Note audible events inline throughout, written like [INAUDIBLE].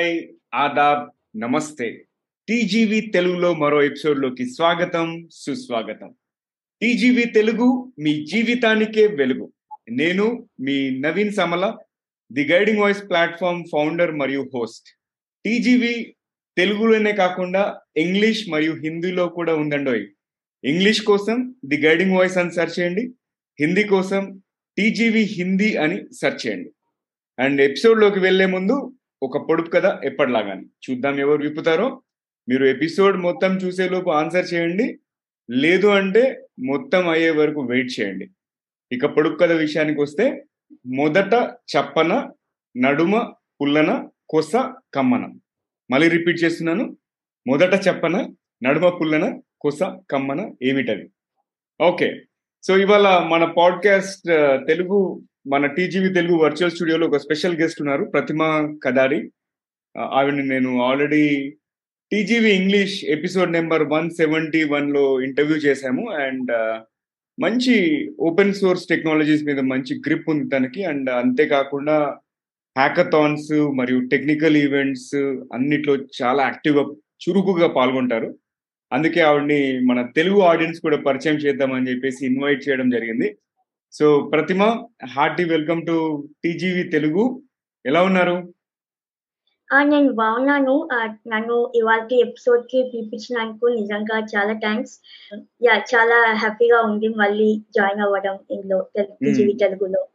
Hi Aadab నమస్తే. TGV తెలుగులో మరో ఎపిసోడ్లోకి స్వాగతం సుస్వాగతం. టీజీవి తెలుగు మీ జీవితానికే వెలుగు. నేను మీ Naveen Samala the guiding voice platform founder మరియు హోస్ట్. టీజీవి తెలుగులోనే కాకుండా ఇంగ్లీష్ మరియు హిందీలో కూడా ఉందండోయ్. ఇంగ్లీష్ కోసం ది గైడింగ్ వాయిస్ అని సెర్చ్ చేయండి. హిందీ కోసం టీజీవి హిందీ అని సెర్చ్ చేయండి. అండ్ ఎపిసోడ్లోకి వెళ్ళే ముందు ఒక పొడుపు కథ ఎప్పటిలాగాని. చూద్దాం ఎవరు విప్పుతారో. మీరు ఎపిసోడ్ మొత్తం చూసేలోపు ఆన్సర్ చేయండి. లేదు అంటే మొత్తం అయ్యే వరకు వెయిట్ చేయండి. ఇక పొడుపు కథ విషయానికి వస్తే మొదట చప్పన నడుమ పుల్లన కొస కమ్మన. మళ్ళీ రిపీట్ చేస్తున్నాను. మొదట చెప్పన నడుమ పుల్లన కొస కమ్మన ఏమిటది ఓకే. సో ఇవాళ మన పాడ్కాస్ట్ తెలుగు మన టీజీవీ తెలుగు వర్చువల్ స్టూడియోలో ఒక స్పెషల్ గెస్ట్ ఉన్నారు ప్రతిమ కదారి. ఆవిడని నేను already TGV English episode number one seventy వన్లో ఇంటర్వ్యూ చేశాము. అండ్ మంచి ఓపెన్ సోర్స్ టెక్నాలజీస్ మీద మంచి గ్రిప్ ఉంది తనకి. అండ్ అంతేకాకుండా హ్యాకథాన్స్ మరియు టెక్నికల్ ఈవెంట్స్ అన్నిట్లో చాలా యాక్టివ్గా చురుకుగా పాల్గొంటారు. అందుకే ఆవిడ్ని మన తెలుగు ఆడియన్స్ కూడా పరిచయం చేద్దామని చెప్పేసి ఇన్వైట్ చేయడం జరిగింది. So Pratima hearty welcome to TGV Telugu. ఎలా ఉన్నారు? నేను బాగున్నాను. నన్ను ఇవాళ ఎపిసోడ్కి పిలిపించినందుకు నిజంగా చాలా థ్యాంక్స్. యా చాలా హ్యాపీగా ఉంది మళ్ళీ జాయిన్ అవ్వడం ఇందులో టీజీవీ తెలుగులో.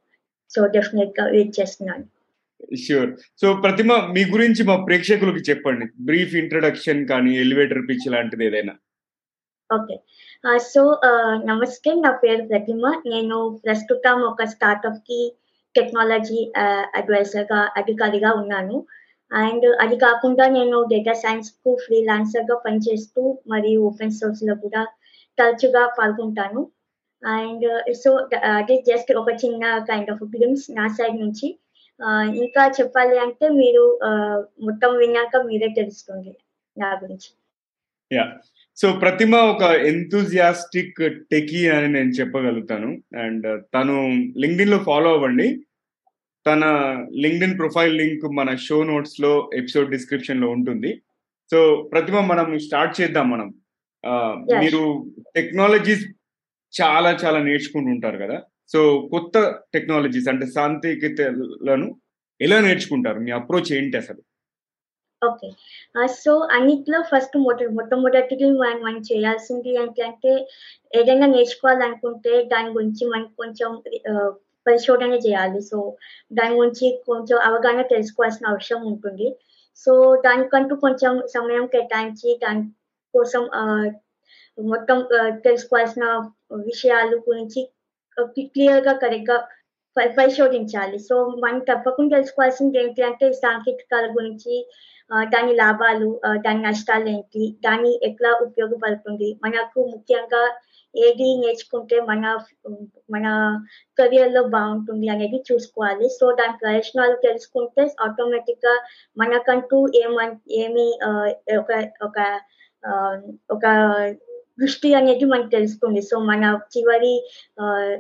సో డెఫినెట్గా వెయిట్ చేస్తున్నాను. ష్యూర్. సో ప్రతిమ మీ గురించి మా ప్రేక్షకులకి చెప్పండి. బ్రీఫ్ ఇంట్రడక్షన్ కానీ ఎలివేటర్ పిచ్ లాంటిది ఏదైనా. ఓకే. సో నమస్తే నా పేరు ప్రతిమ. నేను ప్రస్తుతం ఒక స్టార్ట్అప్కి టెక్నాలజీ అడ్వైజర్గా అధికారిగా ఉన్నాను. అండ్ అది కాకుండా నేను డేటా సైన్స్కు ఫ్రీలాన్సర్గా పనిచేస్తూ మరియు ఓపెన్ సోర్స్లో కూడా తరచుగా పాల్గొంటాను. అండ్ సో అది జస్ట్ ఒక చిన్న కైండ్ ఆఫ్ గ్లిమ్స్ నా సైడ్ నుంచి. ఇంకా చెప్పాలి అంటే మీరు మొత్తం విన్నాక మీరే తెలుస్తుంది నా గురించి. సో ప్రతిమ ఒక ఎంతూజియాస్టిక్ టెకీ అని నేను చెప్పగలుగుతాను. అండ్ తను లింక్డిన్లో ఫాలో అవ్వండి. తన లింక్డిన్ ప్రొఫైల్ లింక్ మన షో నోట్స్లో ఎపిసోడ్ డిస్క్రిప్షన్లో ఉంటుంది. సో ప్రతిమ మనం స్టార్ట్ చేద్దాం మనం. మీరు టెక్నాలజీస్ చాలా చాలా నేర్చుకుంటూ ఉంటారు కదా. సో కొత్త టెక్నాలజీస్ అంటే సాంకేతికతలను ఎలా నేర్చుకుంటారు? మీ అప్రోచ్ ఏంటి అసలు? ఓకే సో uh, అన్నిట్లో ఫస్ట్ మొట్ట మొట్టమొదటిది మనం మనం చేయాల్సింది ఏంటంటే ఏదైనా నేర్చుకోవాలనుకుంటే దాని గురించి మనం కొంచెం పరిశోధన చేయాలి. సో దాని గురించి కొంచెం అవగాహన తెలుసుకోవాల్సిన అవసరం ఉంటుంది. సో దానికంటూ కొంచెం సమయం కేటాయించి దాని కోసం మొత్తం తెలుసుకోవాల్సిన విషయాలు గురించి క్లియర్గా కరెక్ట్గా పరిశోధించాలి. సో మనం తప్పకుండా తెలుసుకోవాల్సింది ఏంటి అంటే సాంకేతికాల గురించి దాని లాభాలు దాని నష్టాలు ఏంటి దాన్ని ఎట్లా ఉపయోగపడుతుంది మనకు ముఖ్యంగా ఏది నేర్చుకుంటే మన మన కెరియర్లో బాగుంటుంది అనేది చూసుకోవాలి. సో దాని ప్రయోజనాలు తెలుసుకుంటే ఆటోమేటిక్గా మనకంటూ ఏమ ఏమి ఒక ఒక ఒక దృష్టి అనేది మనకు తెలుస్తుంది సో మన చివరి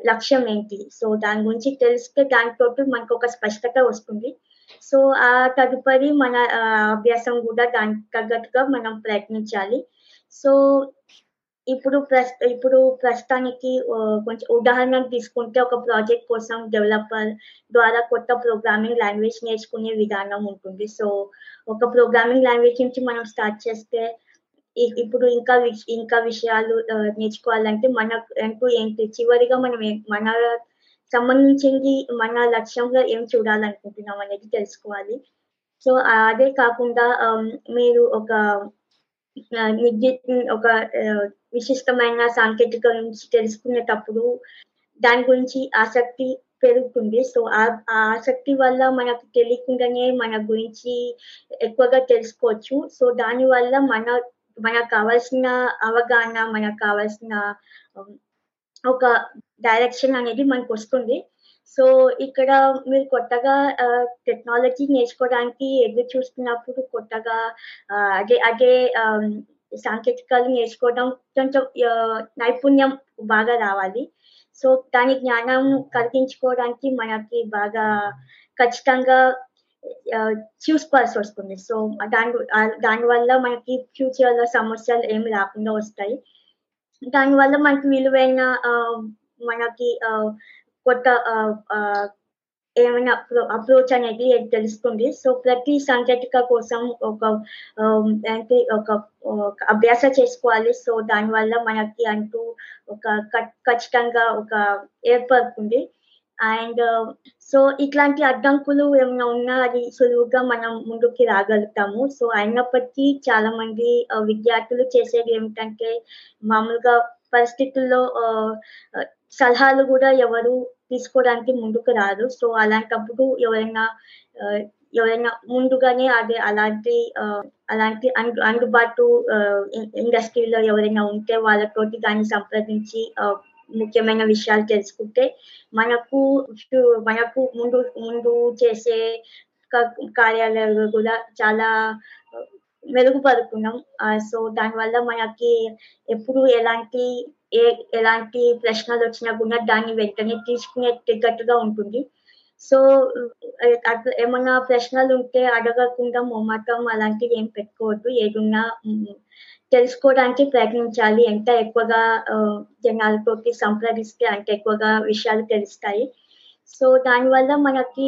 లక్ష్యం ఏంటి సో దాని గురించి తెలిస్తే దానితోటి మనకు ఒక స్పష్టత వస్తుంది సో ఆ తదుపరి మన అభ్యాసం కూడా దానికి తగ్గట్టుగా మనం ప్రయత్నించాలి సో ఇప్పుడు ప్రస్తు ఇప్పుడు ప్రస్తుతానికి కొంచెం ఉదాహరణ తీసుకుంటే ఒక ప్రాజెక్ట్ కోసం డెవలపర్ ద్వారా కొత్త ప్రోగ్రామింగ్ లాంగ్వేజ్ నేర్చుకునే విధానం ఉంటుంది సో ఒక ప్రోగ్రామింగ్ లాంగ్వేజ్ నుంచి మనం స్టార్ట్ చేస్తే ఇప్పుడు ఇంకా ఇంకా విషయాలు నేర్చుకోవాలంటే మన అంటూ ఏంటి చివరిగా మనం మన సంబంధించింది మన లక్ష్యంలో ఏం చూడాలనుకుంటున్నాం అనేది తెలుసుకోవాలి. సో అదే కాకుండా మీరు ఒక ఒక విశిష్టమైన సాంకేతిక గురించి తెలుసుకునేటప్పుడు దాని గురించి ఆసక్తి పెరుగుతుంది. సో ఆ ఆసక్తి వల్ల మనకు తెలియకుండానే మన గురించి ఎక్కువగా తెలుసుకోవచ్చు. సో దాని వల్ల మన మనకు కావాల్సిన అవగాహన మనకు కావాల్సిన ఒక డైరెక్షన్ అనేది మనకు వస్తుంది. సో ఇక్కడ మీరు కొత్తగా టెక్నాలజీ నేర్చుకోవడానికి ఎదురు చూస్తున్నప్పుడు కొత్తగా అదే అదే సాంకేతికాలు నేర్చుకోవడం కొంచెం నైపుణ్యం బాగా రావాలి. సో దాని జ్ఞానం కలిగించుకోవడానికి మనకి బాగా ఖచ్చితంగా చూసుకోవాల్సి వస్తుంది. సో, దాని దానివల్ల మనకి ఫ్యూచర్‌లో సమస్యలు ఏమి రాకుండా వస్తాయి. దానివల్ల మనకి విలువైన మనకి కొత్త ఏమైనా అప్రోచ్ అనేది తెలుస్తుంది. సో, ప్రతి సాంకేతిక కోసం ఒక అంటే ఒక అభ్యాస చేసుకోవాలి. సో, దానివల్ల మనకి అంటూ ఒక ఖచ్చితంగా ఒక ఏర్పడుతుంది. అండ్ సో, um, ఇట్లాంటి అడ్డంకులు ఏమైనా ఉన్నా అది సులువుగా మనం ముందుకి రాగలుగుతాము. సో, అయినప్పటికీ చాలా మంది విద్యార్థులు చేసేది ఏమిటంటే మామూలుగా పరిస్థితుల్లో సలహాలు కూడా ఎవరు తీసుకోవడానికి ముందుకు రారు. సో, అలాంటప్పుడు ఎవరైనా ఎవరైనా ముందుగానే అదే అలాంటి అలాంటి అందు అందుబాటు ఇండస్ట్రీలో ఎవరైనా ఉంటే వాళ్ళతోటి దాన్ని సంప్రదించి ముఖ్యమైన విషయాలు తెలుసుకుంటే మనకు మనకు ముందు ముందు చేసే కార్యాలయాలు కూడా చాలా మెరుగుపడుతున్నాం. సో, దానివల్ల మనకి ఎప్పుడు ఎలాంటి ఏ ఎలాంటి ప్రశ్నలు వచ్చినా కూడా దాన్ని వెంటనే తీసుకునే తగ్గట్టుగా ఉంటుంది. సో, ఆహ్, ప్రశ్నలు ఉంటే అడగకుండా మొమ్మటం అలాంటివి ఏం పెట్టుకోవద్దు. ఏదున్నా తెలుసుకోవడానికి ప్రయత్నించాలి. ఎంత ఎక్కువగా ఆహ్, జనాలతోటి సంప్రదిస్తే అంత ఎక్కువగా విషయాలు తెలుస్తాయి. సో, దానివల్ల మనకి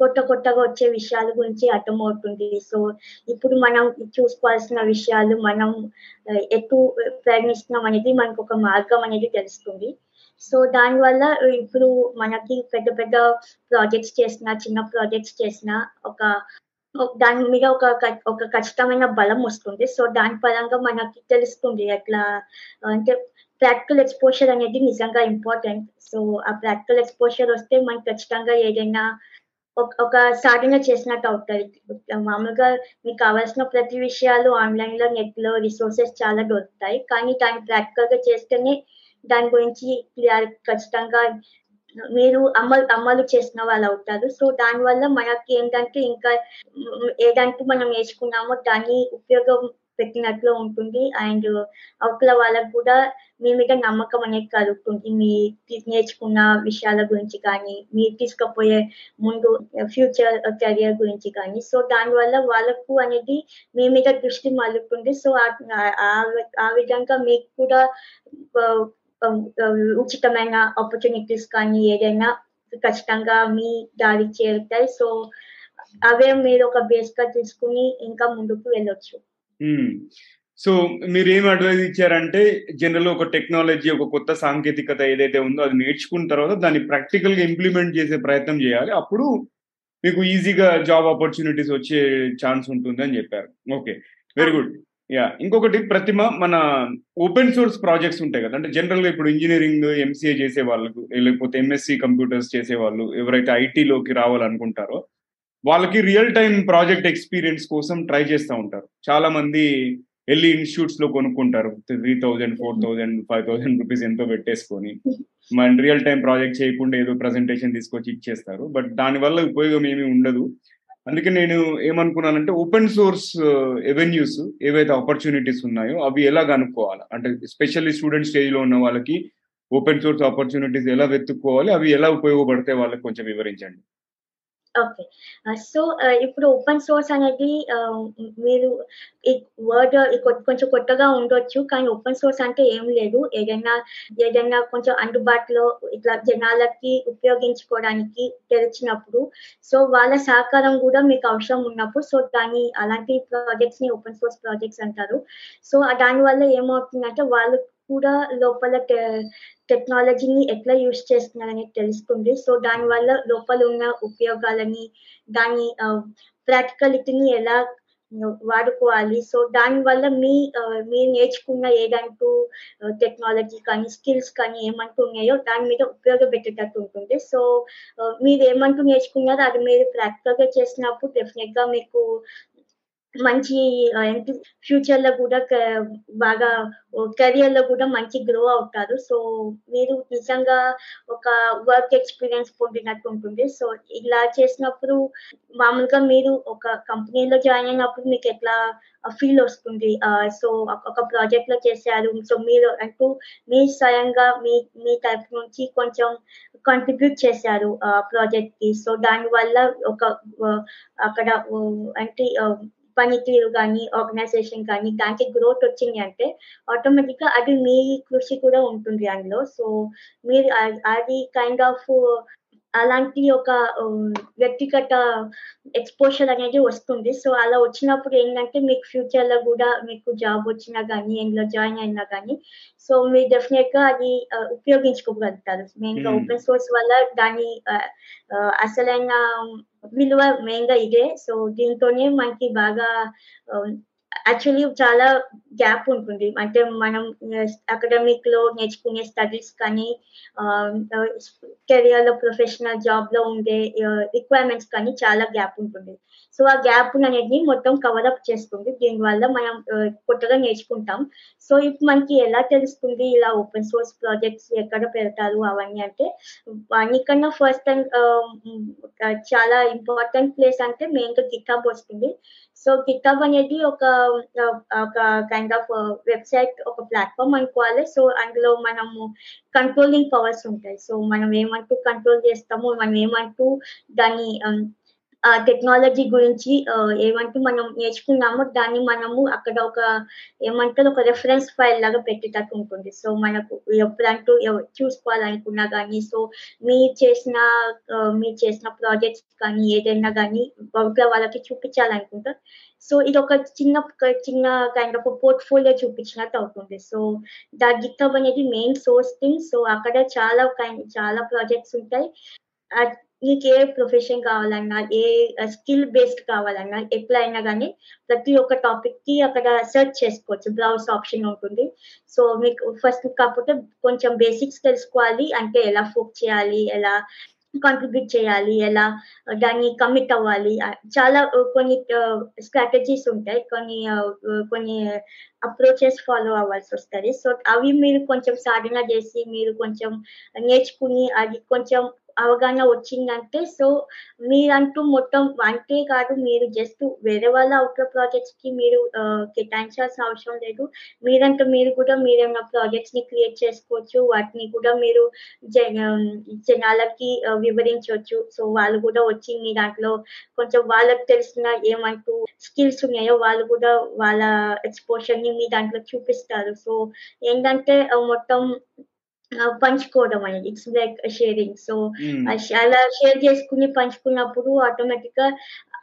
కొత్త కొత్తగా వచ్చే విషయాల గురించి అర్థమవుతుంది. సో, ఇప్పుడు మనం చూసుకోవాల్సిన విషయాలు మనం ఎటు ప్రయాణిస్తున్నాం అనేది ఒక మార్గం అనేది తెలుస్తుంది. సో, దానివల్ల ఇప్పుడు మనకి పెద్ద పెద్ద ప్రాజెక్ట్స్ చేసిన చిన్న ప్రాజెక్ట్స్ చేసిన ఒక దాని మీద ఒక ఒక ఖచ్చితమైన బలం వస్తుంది. సో, దాని పరంగా మనకి తెలుస్తుంది ఎట్లా అంటే ప్రాక్టికల్ ఎక్స్‌పోజర్ అనేది నిజంగా ఇంపార్టెంట్. సో, ఆ ప్రాక్టికల్ ఎక్స్‌పోజర్ వస్తే మనకి ఖచ్చితంగా ఏదైనా ఒక ఒక సాధన చేసినట్టు అవుతుంది మామూలుగా మీకు కావాల్సిన ప్రతి విషయాలు ఆన్లైన్లో నెట్లో రిసోర్సెస్ చాలా దొరుకుతాయి. కానీ దాన్ని ప్రాక్టికల్గా చేస్తేనే దాని గురించి ఖచ్చితంగా మీరు అమలు అమలు చేసిన వాళ్ళు అవుతారు సో, దానివల్ల మనకి ఏంటంటే ఇంకా ఏదంటే మనం నేర్చుకున్నామో దాన్ని ఉపయోగం పెట్టినట్లు ఉంటుంది. అండ్ అవతల వాళ్ళకు కూడా మీ మీద నమ్మకం అనేది కలుగుతుంది. మీ నేర్చుకున్న విషయాల గురించి కానీ, మీరు తీసుకుపోయే ముందు ఫ్యూచర్ కెరియర్ గురించి కానీ. సో, దానివల్ల వాళ్ళకు అనేది మీ మీద దృష్టి మలుపుతుంది సో, ఆ విధంగా మీకు కూడా ఉచితమైన ఆపర్చునిటీస్ కానీ ఏదైనా ఖచ్చితంగా మీ దారి చేరుతాయి. సో, అవే మీరు ఒక బేస్గా తీసుకుని ఇంకా ముందుకు వెళ్ళొచ్చు. సో మీరు ఏం అడ్వైస్ ఇచ్చారంటే జనరల్ ఒక టెక్నాలజీ, ఒక కొత్త సాంకేతికత ఏదైతే ఉందో అది నేర్చుకున్న తర్వాత దాన్ని ప్రాక్టికల్‌గా ఇంప్లిమెంట్ చేసే ప్రయత్నం చేయాలి. అప్పుడు మీకు ఈజీగా జాబ్ ఆపర్చునిటీస్ వచ్చే ఛాన్స్ ఉంటుందని చెప్పారు. ఓకే. Very good. యా ఇంకొకటి ప్రతిమ మన ఓపెన్ సోర్స్ ప్రాజెక్ట్స్ ఉంటాయి కదా! అంటే జనరల్‌గా ఇప్పుడు ఇంజనీరింగ్ ఎంసీఏ చేసే వాళ్ళకు లేకపోతే ఎంఎస్‌సి కంప్యూటర్స్ చేసే వాళ్ళు ఎవరైతే ఐటీలోకి రావాలనుకుంటారో వాళ్ళకి రియల్ టైమ్ ప్రాజెక్ట్ ఎక్స్‌పీరియన్స్ కోసం ట్రై చేస్తా ఉంటారు. చాలా మంది ఎళ్ళి ఇన్‌స్టిట్యూట్స్‌లో కొనుక్కుంటారు. 3000, 4000, 5000 రూపీస్ ఎంతో పెట్టేసుకొని. మన రియల్ టైం ప్రాజెక్ట్ చేయకుండా ఏదో ప్రజెంటేషన్ తీసుకొచ్చి ఇచ్చేస్తారు. బట్ దానివల్ల ఉపయోగం ఏమీ ఉండదు. అందుకే నేను ఏమనుకున్నానంటే ఓపెన్ సోర్స్ ఎవెన్యూస్ ఏవైతే ఆపర్చునిటీస్ ఉన్నాయో అవి ఎలా కనుక్కోవాలి? అంటే స్పెషల్లీ స్టూడెంట్ స్టేజ్‌లో ఉన్న వాళ్ళకి ఓపెన్ సోర్స్ ఆపర్చునిటీస్ ఎలా వెతుక్కోవాలి? అవి ఎలా ఉపయోగపడతాయి వాళ్ళకి కొంచెం వివరించండి. ఓకే. సో, uh, uh, ఇప్పుడు ఓపెన్ సోర్స్ అనేది uh, మీరు ఈ వర్డ్ కొంచెం కొత్తగా ఉండొచ్చు. కానీ ఓపెన్ సోర్స్ అంటే ఏం లేదు. ఏదైనా ఏదైనా కొంచెం అందుబాటులో ఇట్లా జనాలకి ఉపయోగించుకోవడానికి తెరిచినప్పుడు సో, వాళ్ళ సహకారం కూడా మీకు అవసరం ఉన్నప్పుడు సో, దాని అలాంటి ప్రాజెక్ట్స్ని ఓపెన్ సోర్స్ ప్రాజెక్ట్స్ అంటారు. సో, దానివల్ల ఏమవుతుందంటే వాళ్ళు కూడా లోపల టెక్నాలజీని ఎట్లా యూజ్ చేస్తున్నారని తెలుస్తుంది. సో, దానివల్ల లోపల ఉన్న ఉపయోగాలని దాని ప్రాక్టికలిటీని ఎలా వాడుకోవాలి. సో, దానివల్ల మీ మీరు నేర్చుకున్న ఏదంటూ టెక్నాలజీ కానీ, స్కిల్స్ కానీ ఏమంటూ ఉన్నాయో దాని మీద ఉపయోగపెట్టేటట్టు ఉంటుంది. సో, మీరు ఏమంటూ నేర్చుకున్నారో అది మీరు ప్రాక్టికల్‌గా చేసినప్పుడు డెఫినెట్గా మీకు మంచి ఫ్యూచర్లో కూడా బాగా కెరియర్లో కూడా మంచి గ్రో అవుతారు. సో, మీరు నిజంగా ఒక వర్క్ ఎక్స్‌పీరియన్స్ పొందినట్టు ఉంటుంది. సో, ఇలా చేసినప్పుడు మామూలుగా మీరు ఒక కంపెనీలో జాయిన్ అయినప్పుడు మీకు ఎట్లా ఫీల్ వస్తుంది? సో, ఒక ప్రాజెక్ట్లో చేశారు. సో, మీరు అంటూ మీ స్వయంగా మీ మీ తరపు నుంచి కొంచెం కాంట్రిబ్యూట్ చేశారు ప్రాజెక్ట్కి సో, దానివల్ల ఒక అక్కడ అంటే పనితీరు కానీ ఆర్గనైజేషన్ కానీ దానికి గ్రోత్ వచ్చింది అంటే ఆటోమేటిక్‌గా అది మీ కృషి కూడా ఉంటుంది అందులో. సో, మీరు అది కైండ్ ఆఫ్ అలాంటి ఒక వ్యక్తిగత ఎక్స్‌పోజర్ అనేది వస్తుంది. సో, అలా వచ్చినప్పుడు ఏంటంటే మీకు ఫ్యూచర్‌లో గూడా మీకు జాబ్ వచ్చినా గానీ, ఇందులో జాయిన్ అయినా గానీ, సో, మీరు డెఫినిట్‌గా అది ఆహ్, ఉపయోగించుకోగలుగుతారు. మెయిన్‌గా హ్మ్. ఓపెన్ సోర్స్ వల్ల దాని అసలైన విలువ మెయిన్‌గా ఇదే. సో, దీంతోనే మనకి బాగా యాక్చువల్లీ చాలా గ్యాప్ ఉంటుంది. అంటే మనం eh, అకాడమిక్ um, లో నేర్చుకునే స్టడీస్ కానీ కెరియర్లో ప్రొఫెషనల్ జాబ్లో ఉండే eh, రిక్వైర్మెంట్స్ కానీ చాలా గ్యాప్ ఉంటుంది. సో, ఆ గ్యాప్ అనేది మొత్తం కవర్ అప్ చేస్తుంది. దీనివల్ల మనం eh, కొత్తగా నేర్చుకుంటాం. సో, ఇప్పుడు మనకి ఎలా తెలుస్తుంది ఇలా ఓపెన్ సోర్స్ ప్రాజెక్ట్స్ ఎక్కడ పెడతారు అవన్నీ అంటే, అన్నికన్నా ఫస్ట్ అండ్ చాలా ఇంపార్టెంట్ ప్లేస్ అంటే మెయిన్‌గా గిట్‌హబ్ వస్తుంది. సో, గిట్‌హబ్ అనేది ఒక ఒక కైండ్ ఆఫ్ వెబ్‌సైట్ ఒక ప్లాట్ఫామ్ అనుకోవాలి. సో, అందులో మనము కంట్రోలింగ్ పవర్స్ ఉంటాయి. సో, మనం ఏమంటూ కంట్రోల్ చేస్తామో, మనం ఏమంటూ దాన్ని um, టెక్నాలజీ గురించి ఏమంటే ఏమంటూ మనం నేర్చుకున్నామో దాన్ని మనము అక్కడ ఒక ఏమంటారు ఒక రెఫరెన్స్ ఫైల్ లాగా పెట్టేటట్టు ఉంటుంది. సో, మనకు ఎప్పుడంటూ చూసుకోవాలనుకున్నా కానీ సో, మీరు చేసిన మీ మీరు చేసిన ప్రాజెక్ట్స్ కానీ ఏదైనా కానీ బహుశా వాళ్ళకి చూపించాలనుకుంటారు సో, ఇది ఒక చిన్న చిన్న కైండ్ ఆఫ్ పోర్ట్‌ఫోలియో చూపించినట్టు అవుతుంది. సో, దా గిట్‌హబ్ అనేది మెయిన్ సోర్స్ థింగ్. సో, అక్కడ చాలా కైండ్ చాలా ప్రాజెక్ట్స్ ఉంటాయి. నీకు మీకు ఏ ప్రొఫెషన్ కావాలన్నా, ఏ స్కిల్ బేస్డ్ కావాలన్నా, ఎట్లా అయినా కానీ ప్రతి ఒక్క టాపిక్కి అక్కడ సెర్చ్ చేసుకోవచ్చు. బ్రౌజ్ ఆప్షన్ ఉంటుంది. సో, మీకు ఫస్ట్ కాకపోతే కొంచెం బేసిక్స్ తెలుసుకోవాలి. అంటే ఎలా ఫోక్ చేయాలి, ఎలా కాంట్రిబ్యూట్ చేయాలి, ఎలా దాన్ని కమిట్ అవ్వాలి. చాలా కొన్ని స్ట్రాటజీస్ ఉంటాయి. కొన్ని కొన్ని అప్రోచెస్ ఫాలో అవ్వాల్సి వస్తుంది సో, అవి మీరు కొంచెం సాధన చేసి, మీరు కొంచెం నేర్చుకుని, అది కొంచెం అవగాహన వచ్చిందంటే, సో, మీరంటూ మొత్తం వంటే కాదు మీరు జస్ట్ వేరే వాళ్ళ ఔట్ ప్రాజెక్ట్స్కి మీరు కేటాయించాల్సిన అవసరం లేదు. మీరంటూ మీరు కూడా మీరేమైనా ప్రాజెక్ట్స్‌ని క్రియేట్ చేసుకోవచ్చు. వాటిని కూడా మీరు జన జనాలకి వివరించవచ్చు సో, వాళ్ళు కూడా వచ్చి మీ దాంట్లో కొంచెం వాళ్ళకి తెలిసిన ఏమంటూ స్కిల్స్ ఉన్నాయో వాళ్ళు కూడా వాళ్ళ ఎక్స్‌పోజర్‌ని మీ దాంట్లో చూపిస్తారు. సో, ఏంటంటే మొత్తం పంచుకోవడం అనేది. It's like sharing. సో, అలా షేర్ చేసుకొని పంచుకున్నప్పుడు ఆటోమేటిక్‌గా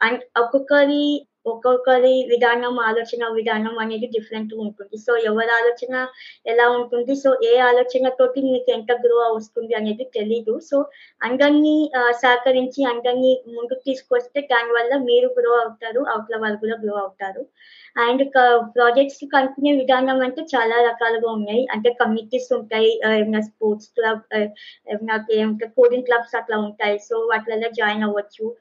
అన్ ఒక్కొక్కరి ఒక్కొక్కరి విధానం, ఆలోచన విధానం అనేది డిఫరెంట్ ఉంటుంది. సో, ఎవరి ఆలోచన ఎలా ఉంటుంది. సో, ఏ ఆలోచనతోటి మీకు ఎంత గ్రో వస్తుంది అనేది తెలీదు. సో, అందరినీ సహకరించి అందరినీ ముందుకు తీసుకొస్తే దానివల్ల మీరు గ్రో అవుతారు. అవతల వాళ్ళు కూడా గ్రో అవుతారు. అండ్ ప్రాజెక్ట్స్ కనుక్కునే విధానం అంటే చాలా రకాలుగా ఉన్నాయి. అంటే కమ్యూనిటీస్ ఉంటాయి. ఏమైనా స్పోర్ట్స్ క్లబ్ ఏమైనా ఏమంటారు కోడింగ్ క్లబ్స్ అట్లా ఉంటాయి. సో, వాటిలలో జాయిన్ అవ్వచ్చు.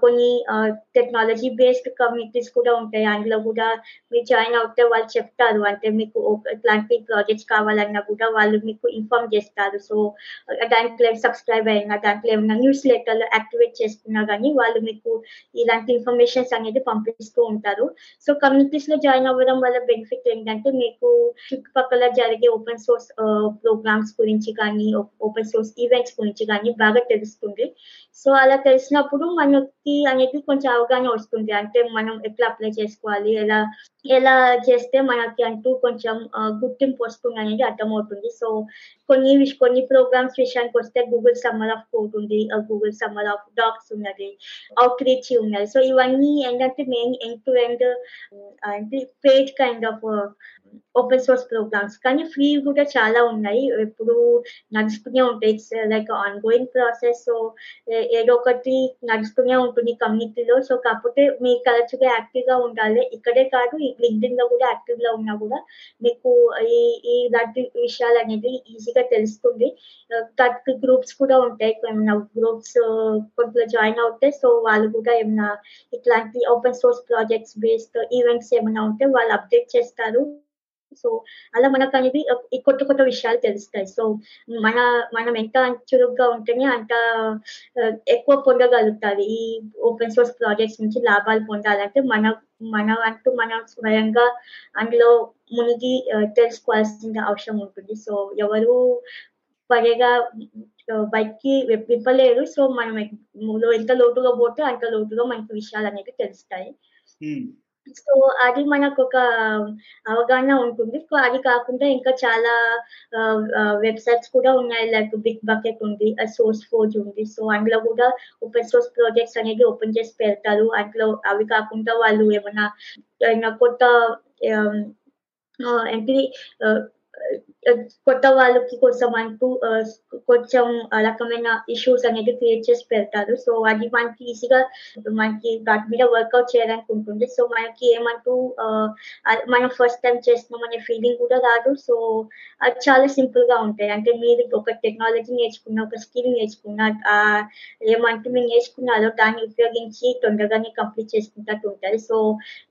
కొన్ని టెక్నాలజీ బేస్ బేస్డ్ కమ్యూనిటీస్ కూడా ఉంటాయి. అందులో కూడా మీరు జాయిన్ అవుతే వాళ్ళు చెప్తారు. అంటే మీకు ఒక ఇట్లాంటి ప్రాజెక్ట్స్ కావాలన్నా కూడా వాళ్ళు మీకు ఇన్ఫార్మ్ చేస్తారు. సో, దాంట్లో సబ్‌స్క్రైబ్ అయినా, దాంట్లో ఏమైనా న్యూస్ లెటర్‌లు యాక్టివేట్ చేసుకున్నా కానీ వాళ్ళు మీకు ఇలాంటి ఇన్ఫర్మేషన్స్ అనేది పంపిస్తూ ఉంటారు. సో, కమ్యూనిటీస్లో జాయిన్ అవ్వడం వల్ల బెనిఫిట్ ఏంటంటే, మీకు చుట్టుపక్కల జరిగే ఓపెన్ సోర్స్ ప్రోగ్రామ్స్ గురించి కానీ, ఓపెన్ సోర్స్ ఈవెంట్స్ గురించి కానీ బాగా తెలుస్తుంది. సో, అలా తెలిసినప్పుడు మనకి అనేది కొంచెం అవగాహన వస్తుంది. అంటే మనం ఎట్లా అప్లై చేసుకోవాలి, ఎలా ఎలా చేస్తే మనకి అంటూ కొంచెం గుర్తింపు వస్తుంది అనేది అర్థమవుతుంది. సో, కొన్ని కొన్ని ప్రోగ్రామ్స్ విషయానికి వస్తే గూగుల్ సమ్మర్ ఆఫ్ కోడ్ ఉంది. గూగుల్ సమ్మర్ ఆఫ్ డాక్స్ ఉన్నది. అవుట్ రీచ్ ఉన్నది. సో, ఇవన్నీ ఏంటంటే మెయిన్ ఎండ్ టు ఎండ్ అంటే paid kind of open source programs కానీ ఫ్రీ కూడా చాలా ఉన్నాయి. ఎప్పుడు నడుస్తూనే ఉంటాయి. It's like ongoing process so ఏదో ఒకటి నడుస్తూనే ఉంటుంది కమ్యూనిటీలో సో కాకపోతే మీ తరచుగా యాక్టివ్గా ఉండాలి. ఇక్కడే కాదు లింక్డ్ఇన్లో కూడా యాక్టివ్గా ఉన్నా కూడా మీకు ఈ ఈ ఇలాంటి విషయాలు అనేది ఈజీగా తెలుస్తుంది uh, గ్రూప్స్ కూడా ఉంటాయి. ఏమైనా గ్రూప్స్ కొంత జాయిన్ అవుతే సో వాళ్ళు కూడా ఏమైనా ఇట్లాంటి open source projects based events ఏమైనా ఉంటే వాళ్ళు అప్డేట్ చేస్తారు. సో అలా మనకు అనేది ఈ కొత్త కొత్త విషయాలు తెలుస్తాయి సో మన మనం ఎంత చురుగ్గా ఉంటేనే అంత ఎక్కువ పొందగలుగుతారు ఈ ఓపెన్ సోర్స్ ప్రాజెక్ట్స్ నుంచి లాభాలు పొందాలంటే మన మన అంటూ మనం స్వయంగా అందులో మునిగి తెలుసుకోవాల్సిన అవసరం ఉంటుంది సో ఎవరు పడేగా బయటికి విప్పలేరు సో మనం ఎంత లోతుగా పోతే అంత లోతుగా మనకి విషయాలు అనేవి తెలుస్తాయి సో అది మనకు ఒక అవగాహన ఉంటుంది. సో అది కాకుండా ఇంకా చాలా వెబ్సైట్స్ కూడా ఉన్నాయి. లైక్ బిగ్ బకెట్ ఉంది సోర్స్ ఫోర్జ్ ఉంది. సో అందులో కూడా ఓపెన్ సోర్స్ ప్రాజెక్ట్స్ అనేది ఓపెన్ చేసి పెడతారు. అందులో అవి కాకుండా వాళ్ళు ఏమైనా కొత్త ఎంట్రీ కొత్త వాళ్ళకి కోసం అంటూ కొంచెం రకమైన ఇష్యూస్ అనేది క్రియేట్ చేసి పెడతారు. సో అది మనకి ఈజీగా మనకి దాని మీద వర్కౌట్ చేయడానికి ఉంటుంది సో మనకి ఏమంటూ మనం ఫస్ట్ టైం చేస్తున్నాం అనే ఫీలింగ్ కూడా రాదు. సో అది చాలా సింపుల్గా ఉంటాయి. అంటే మీరు ఒక టెక్నాలజీ నేర్చుకున్న ఒక స్కిల్ నేర్చుకున్న ఏమంటూ మీరు నేర్చుకున్నారో దాన్ని ఉపయోగించి తొందరగానే కంప్లీట్ చేసుకుంటట్టు ఉంటారు. సో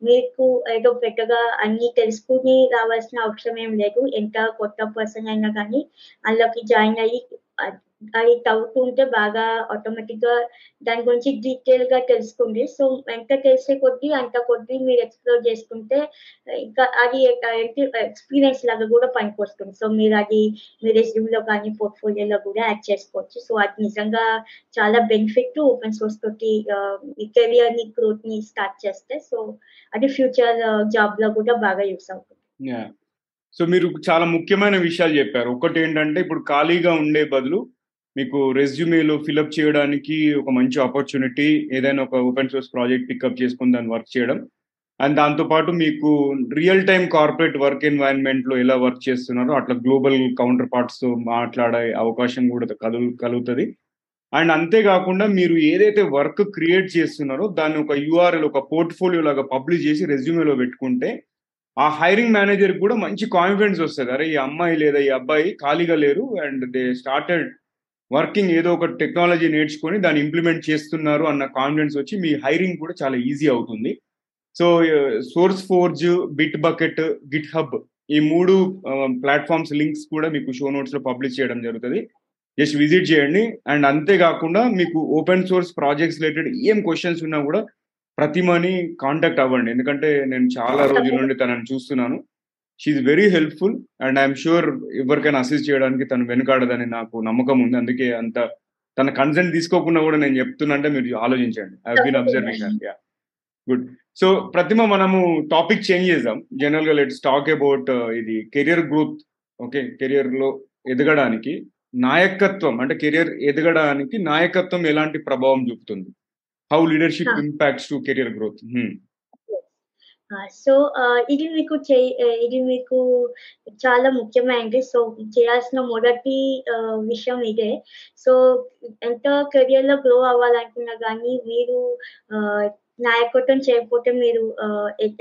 మీకు ఏదో పెద్దగా అన్ని తెలుసుకుని రావాల్సిన అవసరం ఏం లేదు. ఎంత కొత్త పర్సన్ అయినా కానీ అందులోకి జాయిన్ అయ్యి అది తవ్వుతుంటే బాగా ఆటోమేటిక్గా దాని గురించి డీటెయిల్గా తెలుసుకుంది సో ఎంత తెలిసే కొద్దీ అంత కొద్దీ మీరు ఎక్స్ప్లోర్ చేసుకుంటే ఇంకా అది ఎక్స్పీరియన్స్ లాగా కూడా పనికొస్తుంది సో మీరు అది మీ రెజ్యూమ్లో కానీ పోర్ట్ఫోలియోలో కూడా యాడ్ చేసుకోవచ్చు సో అది నిజంగా చాలా బెనిఫిట్ ఓపెన్ సోర్స్ తోటి మీ కెరియర్ని గ్రోత్ని స్టార్ట్ చేస్తే సో అది ఫ్యూచర్ జాబ్లో కూడా బాగా యూస్ అవుతుంది సో మీరు చాలా ముఖ్యమైన విషయాలు చెప్పారు. ఒకటి ఏంటంటే ఇప్పుడు ఖాళీగా ఉండే బదులు మీకు రెజ్యూమేలో ఫిలప్ చేయడానికి ఒక మంచి ఆపర్చునిటీ ఏదైనా ఒక ఓపెన్ సోర్స్ ప్రాజెక్ట్ పికప్ చేసుకుని దాన్ని వర్క్ చేయడం. అండ్ దాంతోపాటు మీకు రియల్ టైమ్ కార్పొరేట్ వర్క్ ఎన్వైరన్మెంట్లో ఎలా వర్క్ చేస్తున్నారో అట్లా గ్లోబల్ కౌంటర్ పార్ట్స్తో మాట్లాడే అవకాశం కూడా కలు కలుగుతుంది. అండ్ అంతేకాకుండా మీరు ఏదైతే వర్క్ క్రియేట్ చేస్తున్నారో దాన్ని ఒక యూఆర్ఎల్ ఒక పోర్ట్ఫోలియో లాగా పబ్లిష్ చేసి రెజ్యూమేలో పెట్టుకుంటే ఆ హైరింగ్ మేనేజర్ కూడా మంచి కాన్ఫిడెన్స్ వస్తుంది. అరే ఈ అమ్మాయి లేదా ఈ అబ్బాయి ఖాళీగా లేరు అండ్ దే స్టార్టెడ్ వర్కింగ్ ఏదో ఒక టెక్నాలజీ నేర్చుకొని దాన్ని ఇంప్లిమెంట్ చేస్తున్నారు అన్న కాన్ఫిడెన్స్ వచ్చి మీ హైరింగ్ కూడా చాలా ఈజీ అవుతుంది. So SourceForge Bitbucket GitHub ఈ మూడు ప్లాట్ఫామ్స్ లింక్స్ కూడా మీకు షో నోట్స్లో పబ్లిష్ చేయడం జరుగుతుంది. జస్ట్ విజిట్ చేయండి. అండ్ అంతేకాకుండా మీకు ఓపెన్ సోర్స్ ప్రాజెక్ట్స్ రిలేటెడ్ ఏం క్వశ్చన్స్ ఉన్నా కూడా ప్రతిమని కాంటాక్ట్ అవ్వండి. ఎందుకంటే నేను చాలా రోజుల నుండి తనని చూస్తున్నాను. She's very helpful and I'm sure ఎవరికైనా అసిస్ట్ చేయడానికి తను వెనుకాడదని నాకు నమ్మకం ఉంది. అందుకే అంత తన కన్సెంట్ తీసుకోకుండా కూడా నేను చెప్తున్నా అంటే మీరు ఆలోచించండి. I been observing yeah good so Pratima మనము టాపిక్ చేంజ్ చేద్దాం. జనరల్గా లెట్స్ టాక్ అబౌట్ ఇది కెరియర్ గ్రోత్ ఓకే కెరియర్లో ఎదగడానికి నాయకత్వం అంటే కెరియర్ ఎదగడానికి నాయకత్వం ఎలాంటి ప్రభావం చూపుతుంది? How leadership impacts to career growth so ఇది మీకు ఇది మీకు చాలా ముఖ్యమైనది సో చేయాల్సిన మొదటి విషయం ఇదే సో ఎంత కెరియర్లో గ్రో అవ్వాలనుకున్నా కానీ మీరు నాయకత్వం చేయకపోతే మీరు